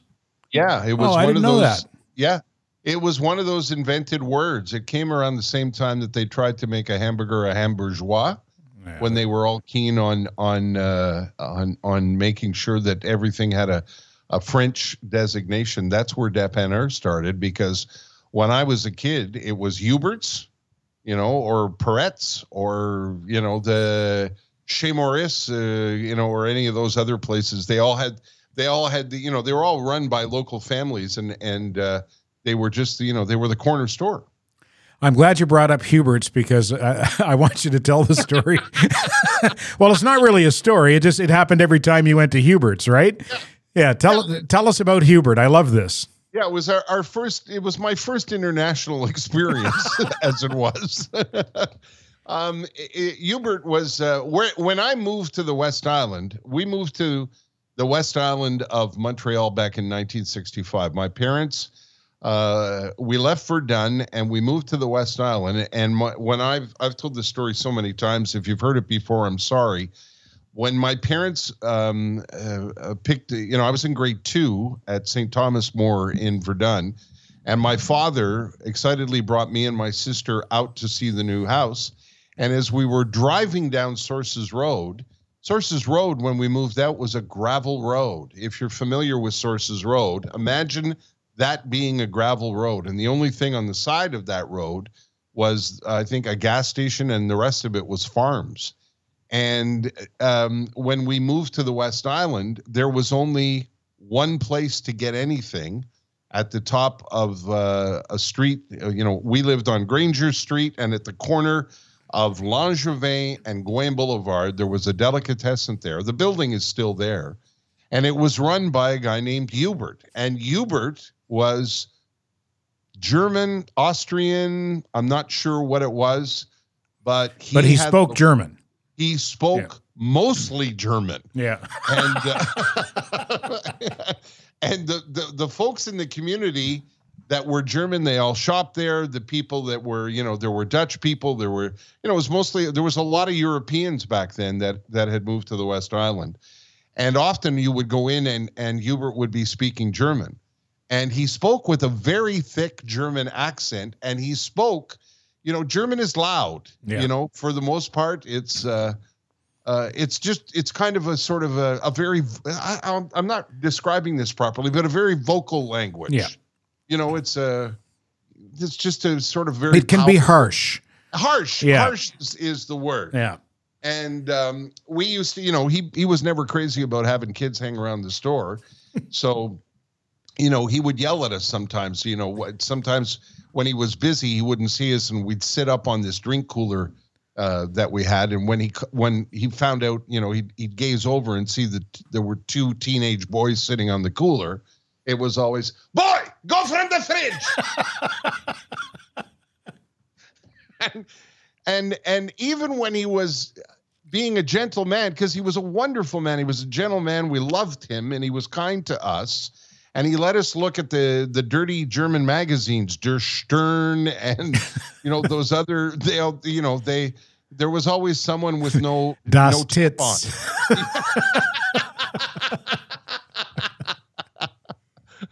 Yeah, it was Oh, I one didn't of know those. that. Yeah, it was one of those invented words. It came around the same time that they tried to make a hamburger a hambourgeois. When they were all keen on on uh, on on making sure that everything had a a French designation, that's where dépanneur started. Because when I was a kid, it was Hubert's, you know, or Peretz, or you know the Chez Maurice, uh, you know, or any of those other places. They all had they all had the you know they were all run by local families and and uh, they were just you know they were the corner store. I'm glad you brought up Hubert's because uh, I want you to tell the story. well, it's not really a story. It just it happened every time you went to Hubert's, right? Yeah, tell tell us about Hubert. I love this. Yeah, it was our, our first. It was my first international experience, as it was. um, i- i- Hubert was uh, where when I moved to the West Island. We moved to the West Island of Montreal back in 1965. My parents, uh, we left Verdun and we moved to the West Island. And my, when I've I've told this story so many times, if you've heard it before, I'm sorry when my parents um, uh, uh, picked, you know, I was in grade two at St. Thomas More in Verdun, and my father excitedly brought me and my sister out to see the new house. And as we were driving down Sources Road, Sources Road, when we moved out, was a gravel road. If you're familiar with Sources Road, imagine that being a gravel road. And the only thing on the side of that road was, I think, a gas station, and the rest of it was farms. And um, when we moved to the West Island, there was only one place to get anything at the top of uh, a street. You know, we lived on Granger Street, and at the corner of Langevin and Gouin Boulevard. There was a delicatessen there. The building is still there. And it was run by a guy named Hubert. And Hubert was German, Austrian, I'm not sure what it was, but he, but he spoke the- German. He spoke mostly German Yeah. and uh, and the, the the folks in the community that were German, they all shopped there. The people that were, you know, there were Dutch people. There were, you know, it was mostly there was a lot of Europeans back then that that had moved to the West Island, and often you would go in and and Hubert would be speaking German, and he spoke with a very thick German accent, and he spoke, you know, German is loud. Yeah. You know, for the most part, it's. uh uh, it's just it's kind of a sort of a, a very I, I'm- I'm not describing this properly, but a very vocal language. Yeah. you know, it's a it's just a sort of very It can be harsh. harsh. Yeah. Harsh is, is the word. Yeah. And um, we used to, you know, he he was never crazy about having kids hang around the store, so you know he would yell at us sometimes. You know, sometimes when he was busy, he wouldn't see us, and we'd sit up on this drink cooler uh, that we had. And when he when he found out, you know, he'd, he'd gaze over and see that there were two teenage boys sitting on the cooler. It was always, boy, go from the fridge. and, and and even when he was being a gentleman, because he was a wonderful man, he was a gentleman. We loved him, and he was kind to us. And he let us look at the the dirty German magazines, Der Stern, and you know those other. They, you know, they. There was always someone with no Das no. Tits.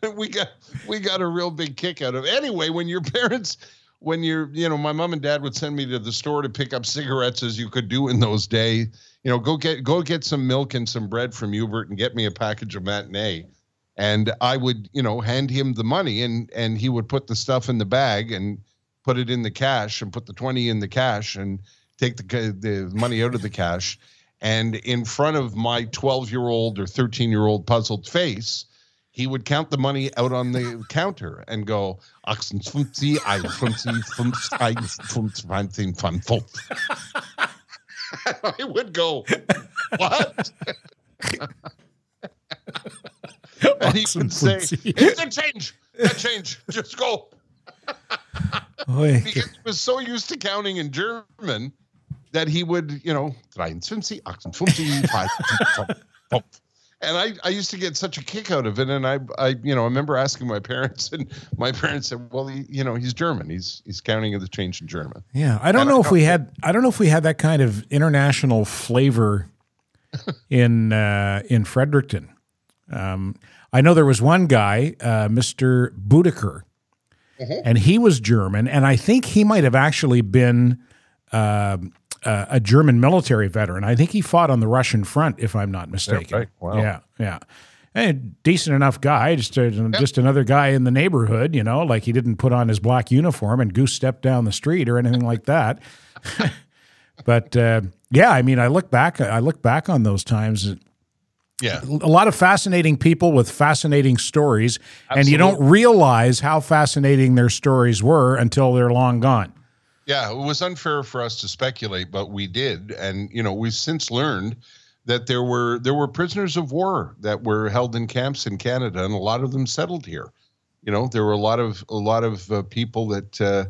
we got we got a real big kick out of it. Anyway, when your parents when you're you know my mom and dad would send me to the store to pick up cigarettes as you could do in those days you know go get go get some milk and some bread from Hubert and get me a package of matinee and I would you know hand him the money and and he would put the stuff in the bag and put it in the cash and put the 20 in the cash and take the the money out of the cash and in front of my 12 year old or 13 year old puzzled face he would count the money out on the counter and go, 58, 51, 25, 25. I would go, what? and he would say, it's a change, a change, just go. Because he was so used to counting in German that he would, you know, 53, 58, 55. And I, I used to get such a kick out of it. And I, I, you know, I remember asking my parents, and my parents said, "Well, he, you know, he's German. He's he's counting the change in German." Yeah, I don't And know I if we had. I don't know if we had that kind of international flavor in uh, in Fredericton. Um, I know there was one guy, uh, Mister Budeker, and he was German, and I think he might have actually been um uh, a German military veteran. I think he fought on the Russian front, if I'm not mistaken. right. Wow. Yeah, yeah. A decent enough guy, just a, just another guy in the neighborhood, you know, like he didn't put on his black uniform and goose step down the street or anything like that. but uh, yeah, I mean, I look back, I look back on those times. Yeah, A lot of fascinating people with fascinating stories, and you don't realize how fascinating their stories were until they're long gone. yeah. It was unfair for us to speculate, but we did, and you know, we've since learned that there were there were prisoners of war that were held in camps in Canada, and a lot of them settled here. You know, there were a lot of a lot of uh, people that uh,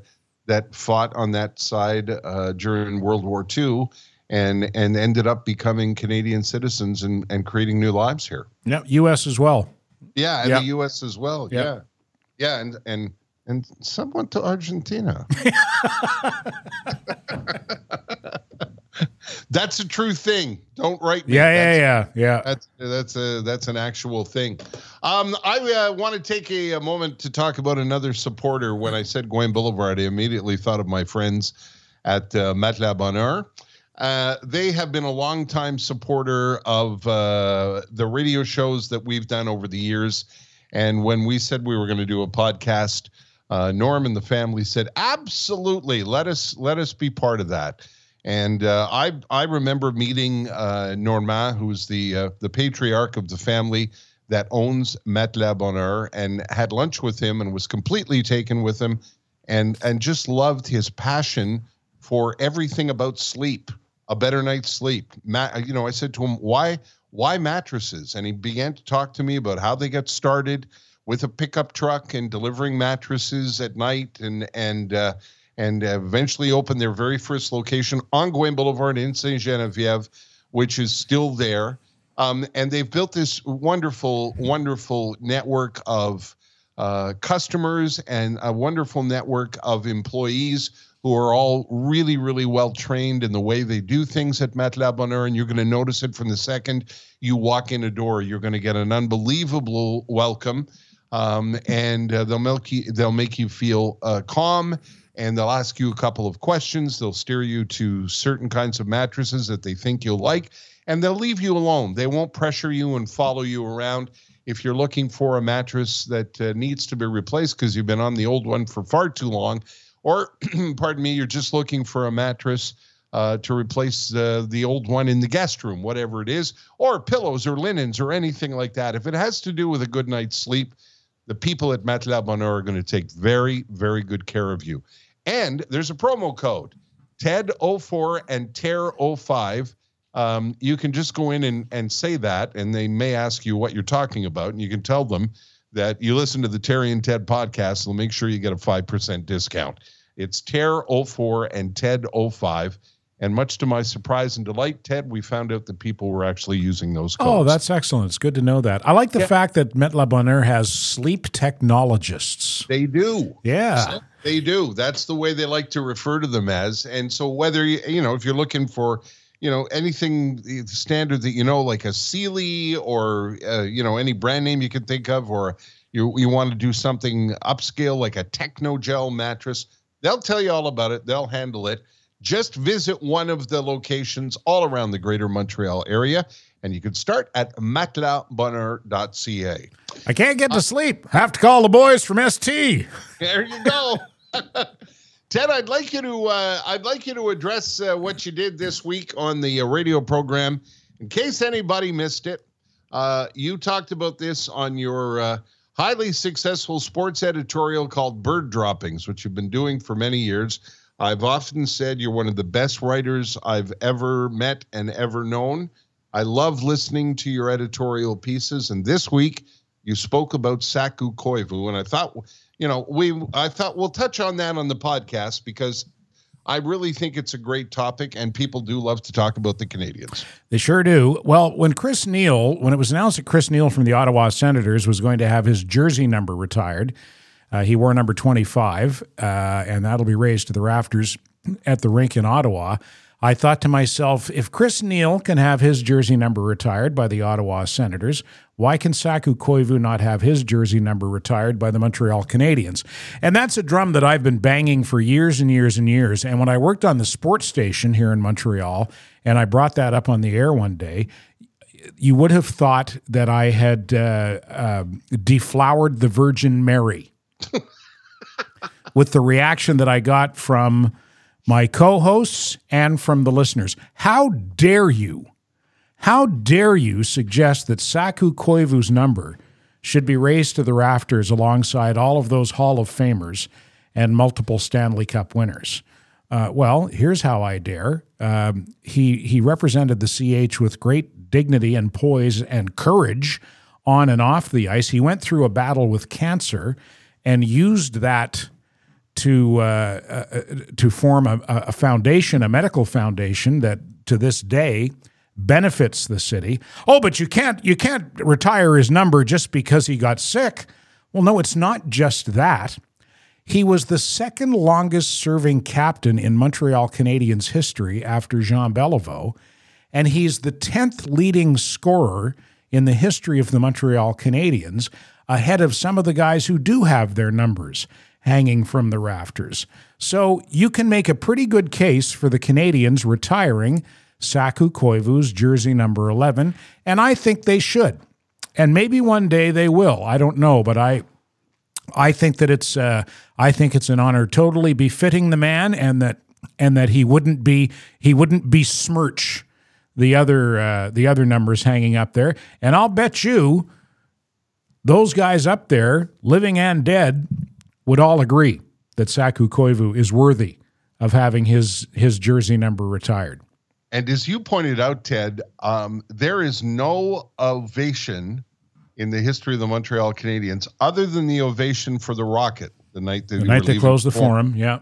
that fought on that side uh, during World War II, and and ended up becoming Canadian citizens and and creating new lives here. Yeah, U.S. as well. Yeah, and Yeah. the U.S. as well. Yeah. Yeah, yeah, and and and some went to Argentina. That's a true thing. Don't write me. Yeah, That's- yeah, yeah, yeah. That's that's a that's an actual thing. Um, I uh, want to take a, a moment to talk about another supporter. When I said Gouin Boulevard, I immediately thought of my friends at uh, Matelas Bonheur. Uh, they have been a longtime supporter of uh, the radio shows that we've done over the years. And when we said we were going to do a podcast, uh, Norm and the family said, "Absolutely, let us let us be part of that." And uh, I I remember meeting uh, Normand, who's the uh, the patriarch of the family that owns Matelas Bonheur, and had lunch with him and was completely taken with him, and and just loved his passion for everything about sleep, a better night's sleep. Ma- you know, I said to him, "Why, why mattresses?" And he began to talk to me about how they got started with a pickup truck and delivering mattresses at night, and and uh, and eventually opened their very first location on Gouin Boulevard in Saint Genevieve, which is still there. Um, and they've built this wonderful, wonderful network of uh, customers and a wonderful network of employees who are all really, really well trained in the way they do things at Matelas Bonheur. And you're going to notice it from the second you walk in a door. You're going to get an unbelievable welcome. Um, and uh, they'll make you they'll make you feel uh, calm and they'll ask you a couple of questions they'll steer you to certain kinds of mattresses that they think you'll like and they'll leave you alone they won't pressure you and follow you around if you're looking for a mattress that uh, needs to be replaced because you've been on the old one for far too long or pardon me you're just looking for a mattress uh, to replace uh, the old one in the guest room, whatever it is, or pillows or linens or anything like that. If it has to do with a good night's sleep, the people at Matelas Bonheur are going to take very, very good care of you. And there's a promo code TED04 and TER05. Um, you can just go in and, and say that, and they may ask you what you're talking about, and you can tell them that you listen to the Terry and Ted podcast. They'll make sure you get a 5% discount. It's TER04 and TED05. And much to my surprise and delight, Ted, we found out that people were actually using those oh, codes. Oh, that's excellent. It's good to know that. I like the Yeah. fact that Matelas Bonheur has sleep technologists. They do. Yeah. They do. That's the way they like to refer to them as. And so whether you, you know, if you're looking for, you know, anything uh, standard that you know, like a Sealy or uh, you know any brand name you can think of, or you you want to do something upscale like a Technogel mattress, they'll tell you all about it. They'll handle it. Just visit one of the locations all around the Greater Montreal area, and you can start at matelasbonheur.ca. I can't get to sleep. Have to call the boys from ST. There you go. Ted, I'd like you to uh, I'd like you to address uh, what you did this week on the uh, radio program. In case anybody missed it, uh, you talked about this on your uh, highly successful sports editorial called Bird Droppings, which you've been doing for many years. I've often said you're one of the best writers I've ever met and ever known. I love listening to your editorial pieces, and this week you spoke about Saku Koivu, and I thought, you know, we I thought we'll touch on that on the podcast because I really think it's a great topic, and people do love to talk about the Canadians. They sure do. Well, when Chris Neil, when it was announced that Chris Neil from the Ottawa Senators was going to have his jersey number retired, uh, he wore number 25, uh, and that'll be raised to the rafters at the rink in Ottawa. I thought to myself, if Chris Neil can have his jersey number retired by the Ottawa Senators, why can Saku Koivu not have his jersey number retired by the Montreal Canadiens? And that's a drum that I've been banging for years and years and years. And when I worked on the sports station here in Montreal, and I brought that up on the air one day, you would have thought that I had uh, uh, deflowered the Virgin Mary with the reaction that I got from my co hosts and from the listeners. How dare you? How dare you suggest that Saku Koivu's number should be raised to the rafters alongside all of those Hall of Famers and multiple Stanley Cup winners? Uh, well, here's how I dare. Um, he he represented the CH with great dignity and poise and courage on and off the ice. He went through a battle with cancer and used that to uh, uh, to form a, a foundation, a medical foundation that to this day benefits the city. Oh, but you can't you can't retire his number just because he got sick. Well, no, it's not just that. He was the second longest serving captain in Montreal Canadiens history after Jean Beliveau, and he's the 10th leading scorer in the history of the Montreal Canadiens, ahead of some of the guys who do have their numbers hanging from the rafters. So you can make a pretty good case for the Canadians retiring Saku Koivu's jersey number 11, and I think they should. And maybe one day they will. I don't know, but I I think that it's uh, I think it's an honor totally befitting the man, and that and that he wouldn't be he wouldn't besmirch the other uh, the other numbers hanging up there. And I'll bet you those guys up there, living and dead, would all agree that Saku Koivu is worthy of having his his jersey number retired. And as you pointed out, Ted, um, there is no ovation in the history of the Montreal Canadiens other than the ovation for the Rocket the night that The night they closed the forum, yeah.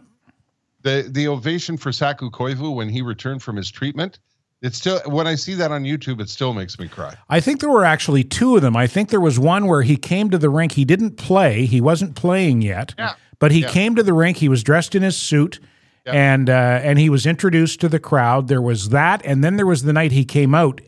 The the ovation for Saku Koivu when he returned from his treatment. It's still when I see that on YouTube, it still makes me cry. I think there were actually two of them. I think there was one where he came to the rink. He didn't play. He wasn't playing yet. Yeah. But he Yeah. came to the rink. He was dressed in his suit, Yeah. and uh, and he was introduced to the crowd. There was that, and then there was the night he came out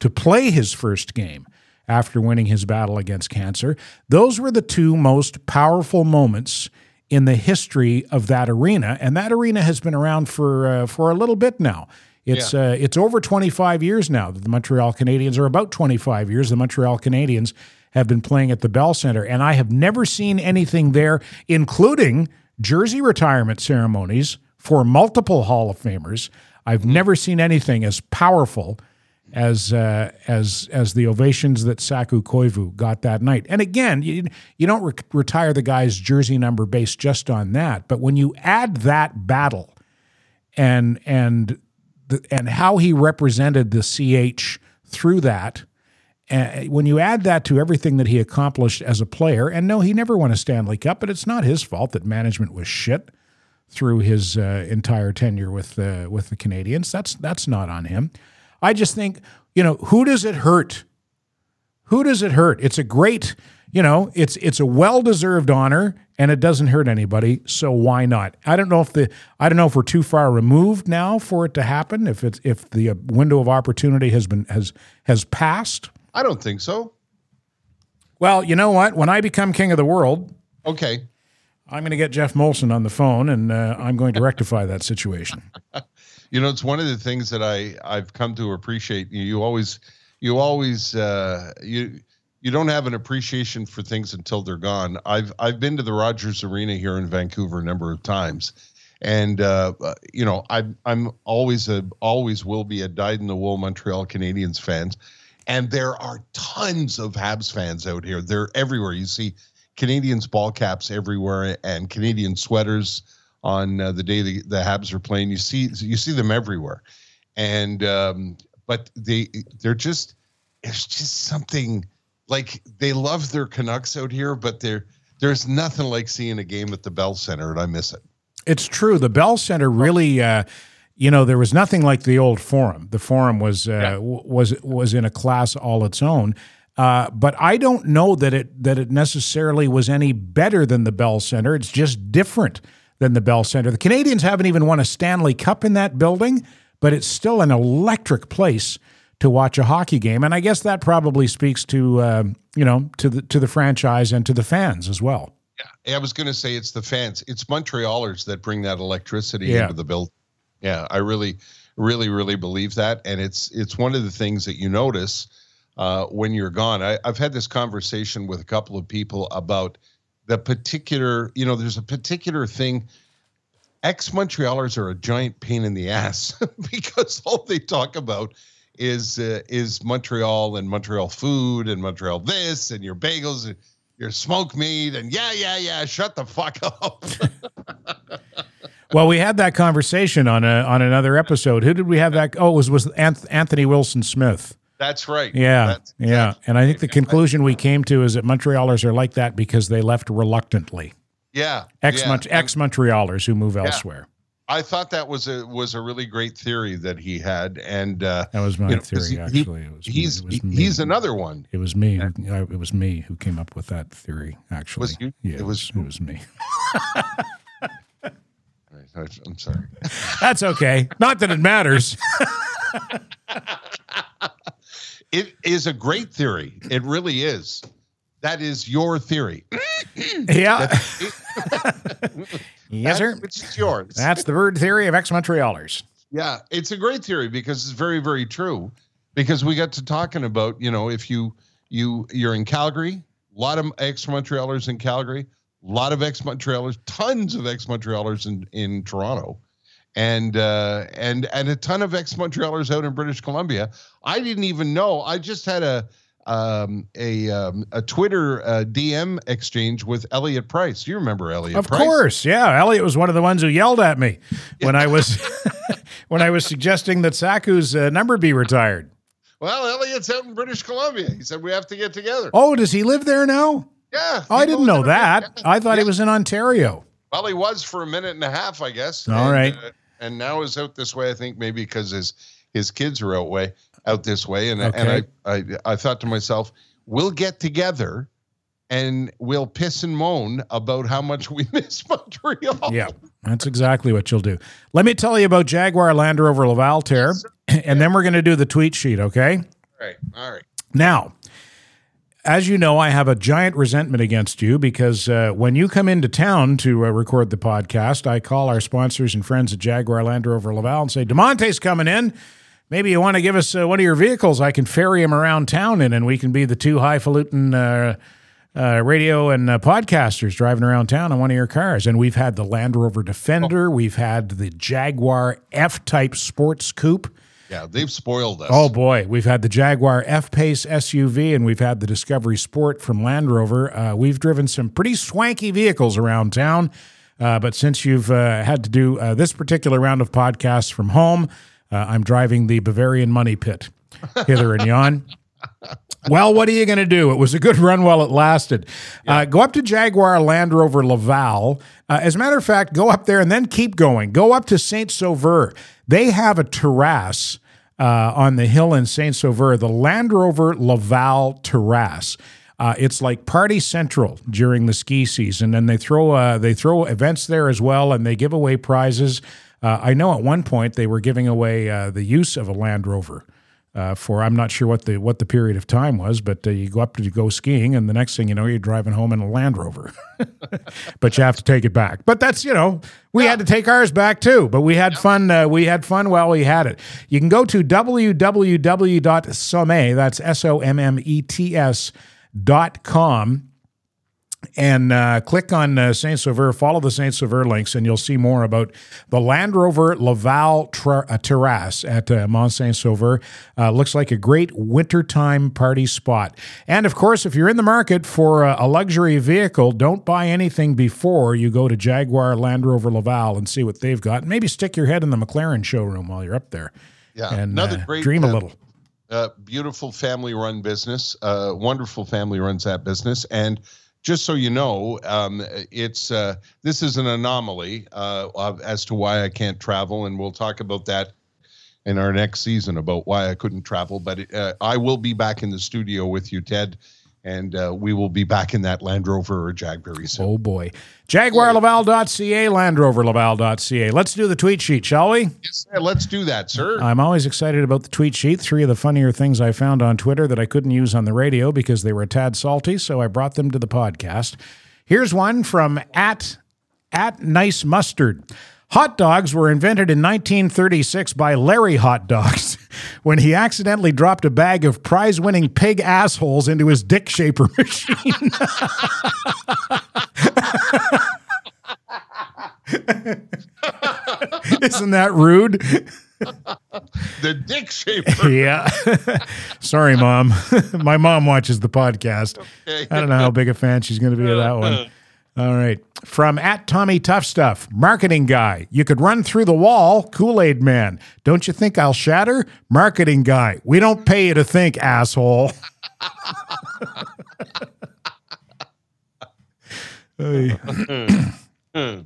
to play his first game after winning his battle against cancer. Those were the two most powerful moments in the history of that arena, and that arena has been around for uh, for a little bit now. It's uh, it's over 25 years now that the Montreal Canadiens are about 25 years. The Montreal Canadiens have been playing at the Bell Center, and I have never seen anything there, including jersey retirement ceremonies for multiple Hall of Famers. I've never seen anything as powerful as uh, as as the ovations that Saku Koivu got that night. And again, you you don't re- retire the guy's jersey number based just on that, but when you add that battle and and and how he represented the CH through that. Uh, when you add that to everything that he accomplished as a player, and no, he never won a Stanley Cup, but it's not his fault that management was shit through his uh, entire tenure with uh, with the Canadians. That's that's not on him. I just think you know who does it hurt? Who does it hurt? It's a great, you know, it's it's a well deserved honor, and it doesn't hurt anybody. So why not? I don't know if the I don't know if we're too far removed now for it to happen. If it's if the uh, window of opportunity has been has has passed. I don't think so. Well, you know what? When I become king of the world, Okay. I'm going to get Geoff Molson on the phone, and uh, I'm going to rectify that situation. You know, it's one of the things that I I've come to appreciate. You, you always you always uh, you you don't have an appreciation for things until they're gone. I've I've been to the Rogers Arena here in Vancouver a number of times, and uh, uh, you know I'm I'm always a always will be a dyed in the wool Montreal Canadiens fans, and there are tons of Habs fans out here. They're everywhere. You see Canadians ball caps everywhere and Canadian sweaters on uh, the day the, the Habs are playing. You see you see them everywhere, and um, but they they're just it's just something like they love their Canucks out here, but there there's nothing like seeing a game at the Bell Center, and I miss it. It's true. The Bell Center really, uh, you know, there was nothing like the old Forum. The Forum was uh, Yeah. w- was was in a class all its own. Uh, but I don't know that it that it necessarily was any better than the Bell Center. It's just different than the Bell Center. The Canadians haven't even won a Stanley Cup in that building, but it's still an electric place to watch a hockey game. And I guess that probably speaks to uh, you know to the to the franchise and to the fans as well. Yeah, I was going to say it's the fans. It's Montrealers that bring that electricity Yeah. into the build. Yeah, I really, really, really believe that, and it's it's one of the things that you notice uh, when you're gone. I, I've had this conversation with a couple of people about the particular. You know, there's a particular thing. Ex Montrealers are a giant pain in the ass because all they talk about is uh, is Montreal and Montreal food and Montreal this and your bagels and your smoked meat and yeah yeah yeah shut the fuck up. Well, we had that conversation on a on another episode. Who did we have that? Oh, it was was Anthony Wilson Smith. That's right. Yeah, That's yeah. And I think the conclusion we came to is that Montrealers are like that because they left reluctantly. yeah. Ex yeah. ex Montrealers who move elsewhere. I thought that was a was a really great theory that he had, and uh, That was my you know, theory. he- Actually, it was he's it was he's another one. It was me. Who, it was me who came up with that theory. Actually, Was you? Yeah, It was. It was me. I'm sorry. That's okay. Not that it matters. It is a great theory. It really is. That is your theory. yeah. yes, sir. It's just yours. That's the bird theory of ex Montrealers. Yeah, it's a great theory because it's very, very true. Because we got to talking about, you know, if you you you're in Calgary, a lot of ex Montrealers in Calgary, a lot of ex Montrealers, tons of ex Montrealers in in Toronto, and uh, and and a ton of ex Montrealers out in British Columbia. I didn't even know. I just had a um, a um, a Twitter uh, DM exchange with Elliott Price. You remember Elliott? Of Price? course, yeah. Elliott was one of the ones who yelled at me when I was when I was suggesting that Saku's uh, number be retired. Well, Elliott's out in British Columbia. He said we have to get together. Oh, does he live there now? Yeah. Oh, I didn't know that. Yeah. I thought he was in Ontario. Well, he was for a minute and a half, I guess. All and, right. uh, and now is out this way. I think maybe because his his kids are out way out this way. And Okay. and I, I I thought to myself, we'll get together, and we'll piss and moan about how much we miss Montreal. Yeah, that's exactly what you'll do. Let me tell you about Jaguar Land Rover Laval Terre, and then we're going to do the tweet sheet, okay? All right. All right. Now, as you know, I have a giant resentment against you because uh, when you come into town to uh, record the podcast, I call our sponsors and friends at Jaguar Land Rover Laval and say, DiMonte's coming in. Maybe you want to give us uh, one of your vehicles. I can ferry him around town in, and we can be the two highfalutin uh, uh, radio and uh, podcasters driving around town in one of your cars. And we've had the Land Rover Defender, we've had the Jaguar F Type Sports Coupe. Yeah, they've spoiled us. Oh boy, we've had the Jaguar F Pace SUV and we've had the Discovery Sport from Land Rover. Uh, we've driven some pretty swanky vehicles around town. Uh, but since you've uh, had to do uh, this particular round of podcasts from home, uh, I'm driving the Bavarian Money Pit hither and yon. Well, what are you going to do? It was a good run while it lasted. Uh, go up to Jaguar Land Rover Laval. Uh, as a matter of fact, go up there and then keep going. Go up to Saint Sauveur. They have a terrace uh, on the hill in Saint Sauveur, the Land Rover Laval Terrace. Uh, it's like party central during the ski season, and they throw uh, they throw events there as well, and they give away prizes. Uh, I know at one point they were giving away uh, the use of a Land Rover uh, for I'm not sure what the what the period of time was, but uh, you go up to go skiing, and the next thing you know, you're driving home in a Land Rover, but you have to take it back. But that's you know we had to take ours back too, but we had fun. Uh, we had fun while we had it. You can go to www.somme. That's s o m m e t s dot com and uh, click on uh, Saint Sauveur, follow the Saint Sauveur links, and you'll see more about the Land Rover Laval tra- uh, Terrace at uh, Mont Saint Sauveur. Uh, looks like a great wintertime party spot. And of course, if you're in the market for a, a luxury vehicle, don't buy anything before you go to Jaguar Land Rover Laval and see what they've got. Maybe stick your head in the McLaren showroom while you're up there. Yeah, and another uh, great, dream a uh, little. uh, beautiful family run business. Uh, wonderful family runs that business. And just so you know, um, it's uh, this is an anomaly uh, as to why I can't travel, and we'll talk about that in our next season about why I couldn't travel. But uh, I will be back in the studio with you, Ted, and uh, we will be back in that Land Rover or Jag very soon. Oh boy. JaguarLaval.ca, LandRoverLaval.ca. Let's do the tweet sheet, shall we? Yes, sir. let's do that, sir. I'm always excited about the tweet sheet. Three of the funnier things I found on Twitter that I couldn't use on the radio because they were a tad salty, so I brought them to the podcast. Here's one from at at nice mustard. Hot dogs were invented in 1936 by Larry Hot Dogs when he accidentally dropped a bag of prize winning pig assholes into his dick shaper machine. Isn't that rude? the dick shaper. Yeah. Sorry, mom. My mom watches the podcast. I don't know how big a fan she's going to be of that one. All right. From at Tommy Tough Stuff, marketing guy. You could run through the wall, Kool Aid man. Don't you think I'll shatter? Marketing guy. We don't pay you to think, asshole. Hey. Hmm. Hmm.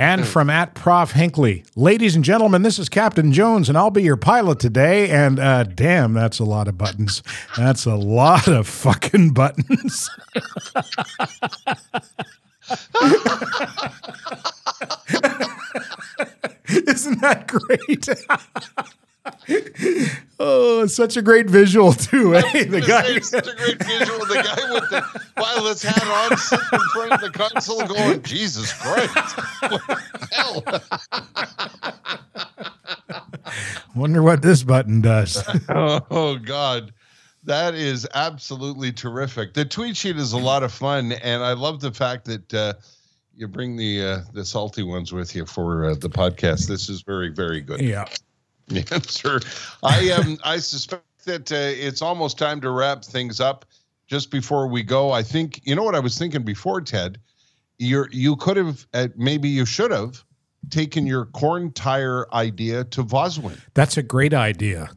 And from at Prof Hinkley, ladies and gentlemen, this is Captain Jones, and I'll be your pilot today. And uh, damn, that's a lot of buttons. That's a lot of fucking buttons. Isn't that great? oh, it's such a great visual too, eh? The guy. Such a great visual. The guy with the wireless hat on sitting in front of the console going, Jesus Christ. What the hell? Wonder what this button does. Oh, God. That is absolutely terrific. The tweet sheet is a lot of fun, and I love the fact that uh, you bring the uh, the salty ones with you for uh, the podcast. This is very, very good. yeah. Yeah, sir. I um I suspect that uh, it's almost time to wrap things up. Just before we go, I think you know what I was thinking before, Ted. You're you could have uh, maybe you should have taken your corn tire idea to Voswin. That's a great idea.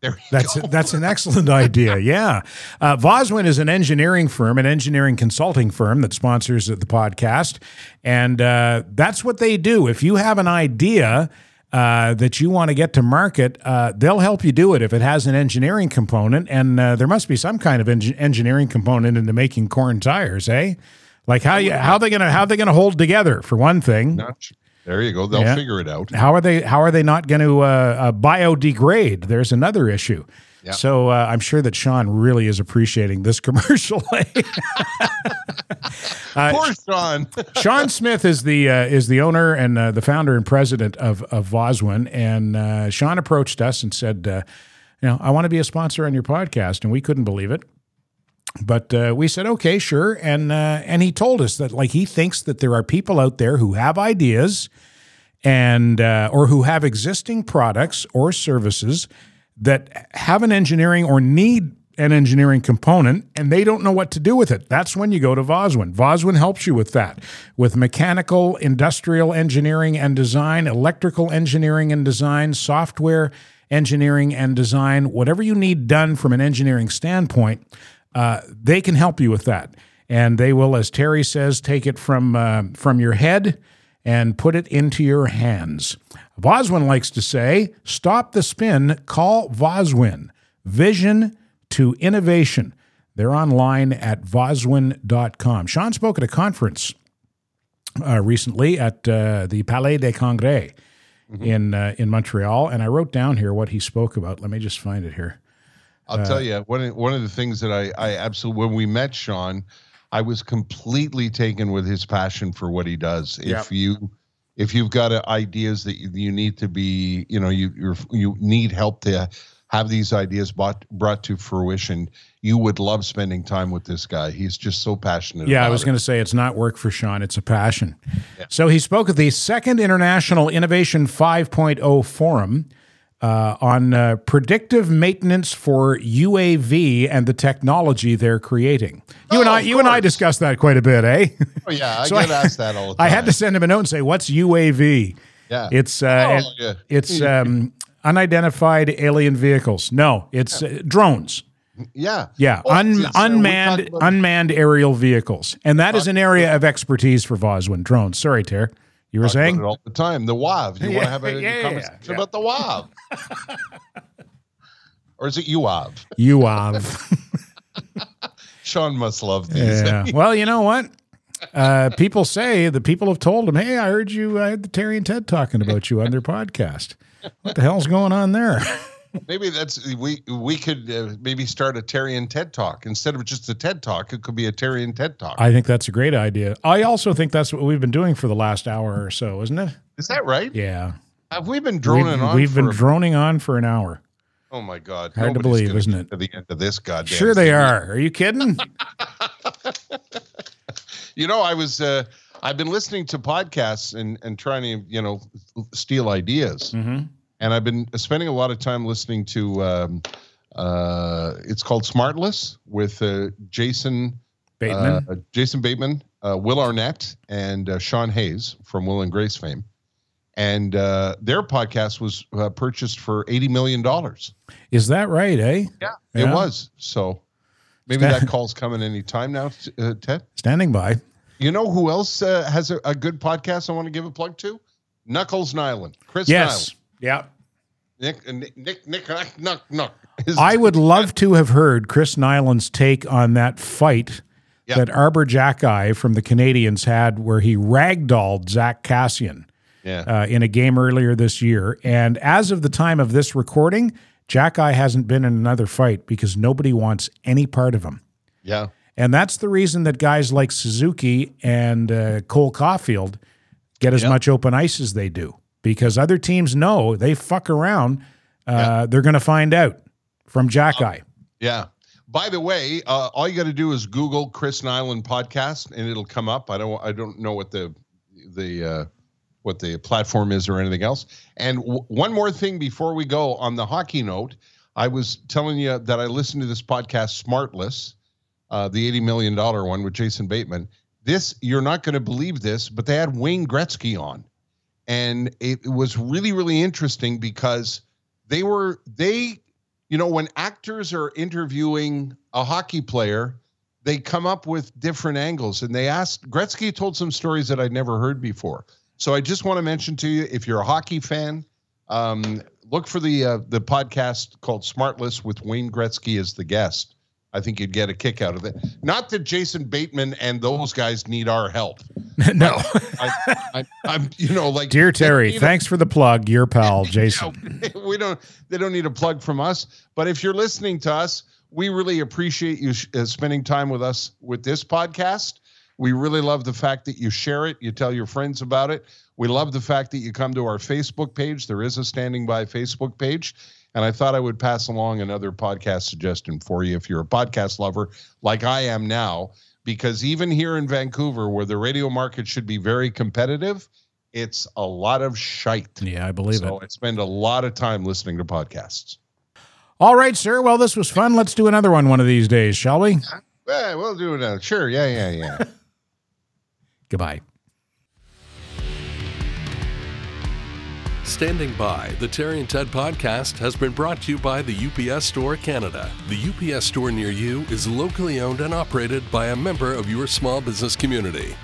There you That's go. that's an excellent idea. Yeah, uh, Voswin is an engineering firm, an engineering consulting firm that sponsors the podcast, and uh, that's what they do. If you have an idea. Uh, that you want to get to market, uh, they'll help you do it if it has an engineering component, and uh, there must be some kind of eng- engineering component into making corn tires, eh? Like how you how they gonna how they gonna hold together for one thing? Sure. There you go. They'll Yeah. figure it out. How are they? How are they not going to uh, uh, biodegrade? There's another issue. Yeah. So uh, I'm sure that Sean really is appreciating this commercial. Poor Sean. Sean Smith is the uh, is the owner and uh, the founder and president of of Voswin, and uh, Sean approached us and said, uh, "You know, I want to be a sponsor on your podcast," and we couldn't believe it. But uh, we said, "Okay, sure," and uh, and he told us that like he thinks that there are people out there who have ideas and uh, or who have existing products or services that have an engineering or need an engineering component and they don't know what to do with it. That's when you go to Voswin. Voswin helps you with that, with mechanical, industrial engineering and design, electrical engineering and design, software engineering and design, whatever you need done from an engineering standpoint, uh, they can help you with that. And they will, as Terry says, take it from uh, from your head and put it into your hands. Voswin likes to say, stop the spin, call Voswin. Vision to innovation. They're online at voswin.com. Sean spoke at a conference uh, recently at uh, the Palais des Congrès in, uh, in Montreal, and I wrote down here what he spoke about. Let me just find it here. I'll tell you one of, one of the things that I I absolutely when we met Sean, I was completely taken with his passion for what he does. Yep. If you if you've got uh, ideas that you, you need to be, you know, you you're, you need help to have these ideas brought brought to fruition, you would love spending time with this guy. He's just so passionate. Yeah, I was going to say it's not work for Sean, it's a passion. So he spoke at the second International Innovation 5.0 Forum uh, on uh, predictive maintenance for UAV and the technology they're creating. You and Oh, I, of you and I discussed that quite a bit, eh? Oh yeah, I So get I- asked that all the time. I had to send him a note and say, "What's UAV?" Yeah. It's uh, Oh, yeah. it's um, unidentified alien vehicles. No, it's uh, drones. Yeah. Yeah, Oh, un, uh, unmanned about- unmanned aerial vehicles, and that is an area of expertise for Voswin drones. Sorry, Ter, you were talk about saying it all the time. The WAV. You want to have a yeah, yeah, conversation yeah. about the WAV? or is it UAV? you have. Sean must love these. yeah. Well, you know what? Uh, people say the people have told him, "Hey, I heard you. I had the Terry and Ted talking about you on their podcast. What the hell's going on there?" Maybe that's we we could uh, maybe start a Terry and Ted talk instead of just a TED talk. It could be a Terry and Ted talk. I think that's a great idea. I also think that's what we've been doing for the last hour or so, isn't it? Is that right? Yeah. Have we been droning we've, on? we've been a- droning on for an hour. oh my god! Hard to believe, isn't it? To the end of this goddamn. Sure, they thing. are. Are you kidding? You know, I was. Uh, I've been listening to podcasts and and trying to you know steal ideas. mm-hmm. And I've been spending a lot of time listening to. Um, uh, it's called Smartless with uh, Jason Bateman. uh, Jason Bateman, uh, Will Arnett, and uh, Sean Hayes from Will and Grace fame. And uh, their podcast was uh, purchased for eighty million dollars. Is that right, eh? Yeah, Yeah. it was. So maybe that call's coming any time now, uh, Ted. Standing by. You know who else uh, has a, a good podcast? I want to give a plug to Knuckles Nilan, Chris Yes. Yeah. Nilan, uh, Nick, Nick, Nick, Nick, Nick, Nick. His- I would love to have heard Chris Nilan's take on that fight Yeah. that Arber Xhekaj from the Canadiens had where he ragdolled Zack Kassian Yeah. uh, in a game earlier this year. And as of the time of this recording, Xhekaj hasn't been in another fight because nobody wants any part of him. yeah. And that's the reason that guys like Suzuki and uh, Cole Caufield get as Yep. much open ice as they do because other teams know they fuck around. Uh, They're going to find out from Xhekaj. Yeah. By the way, uh, all you got to do is Google Chris Nilan podcast, and it'll come up. I don't. I don't know what the the uh, what the platform is or anything else. And w- one more thing before we go on the hockey note, I was telling you that I listened to this podcast, Smartless, uh, the eighty million dollar one with Jason Bateman. This, you're not going to believe this, but they had Wayne Gretzky on. And it, was really, really interesting because they were, they, you know, when actors are interviewing a hockey player, they come up with different angles. And they asked, Gretzky told some stories that I'd never heard before. So I just want to mention to you if you're a hockey fan, um, look for the uh, the podcast called Smartless with Wayne Gretzky as the guest. I think you'd get a kick out of it. Not that Jason Bateman and those guys need our help. no. I, am you know, like dear Terry, thanks for the plug. Your pal, Jason. You know, we don't. They don't need a plug from us. But if you're listening to us, we really appreciate you sh- uh, spending time with us with this podcast. We really love the fact that you share it, you tell your friends about it. We love the fact that you come to our Facebook page. There is a standing by Facebook page. And I thought I would pass along another podcast suggestion for you if you're a podcast lover like I am now, because even here in Vancouver, where the radio market should be very competitive, it's a lot of shite. Yeah, I believe so it. I spend a lot of time listening to podcasts. All right, sir. Well, this was fun. Let's do another one one of these days, shall we? Yeah, we'll do it. Sure. Yeah, yeah, yeah. Goodbye. Standing by, the Terry and Ted podcast has been brought to you by the UPS Store Canada. The UPS store near you is locally owned and operated by a member of your small business community.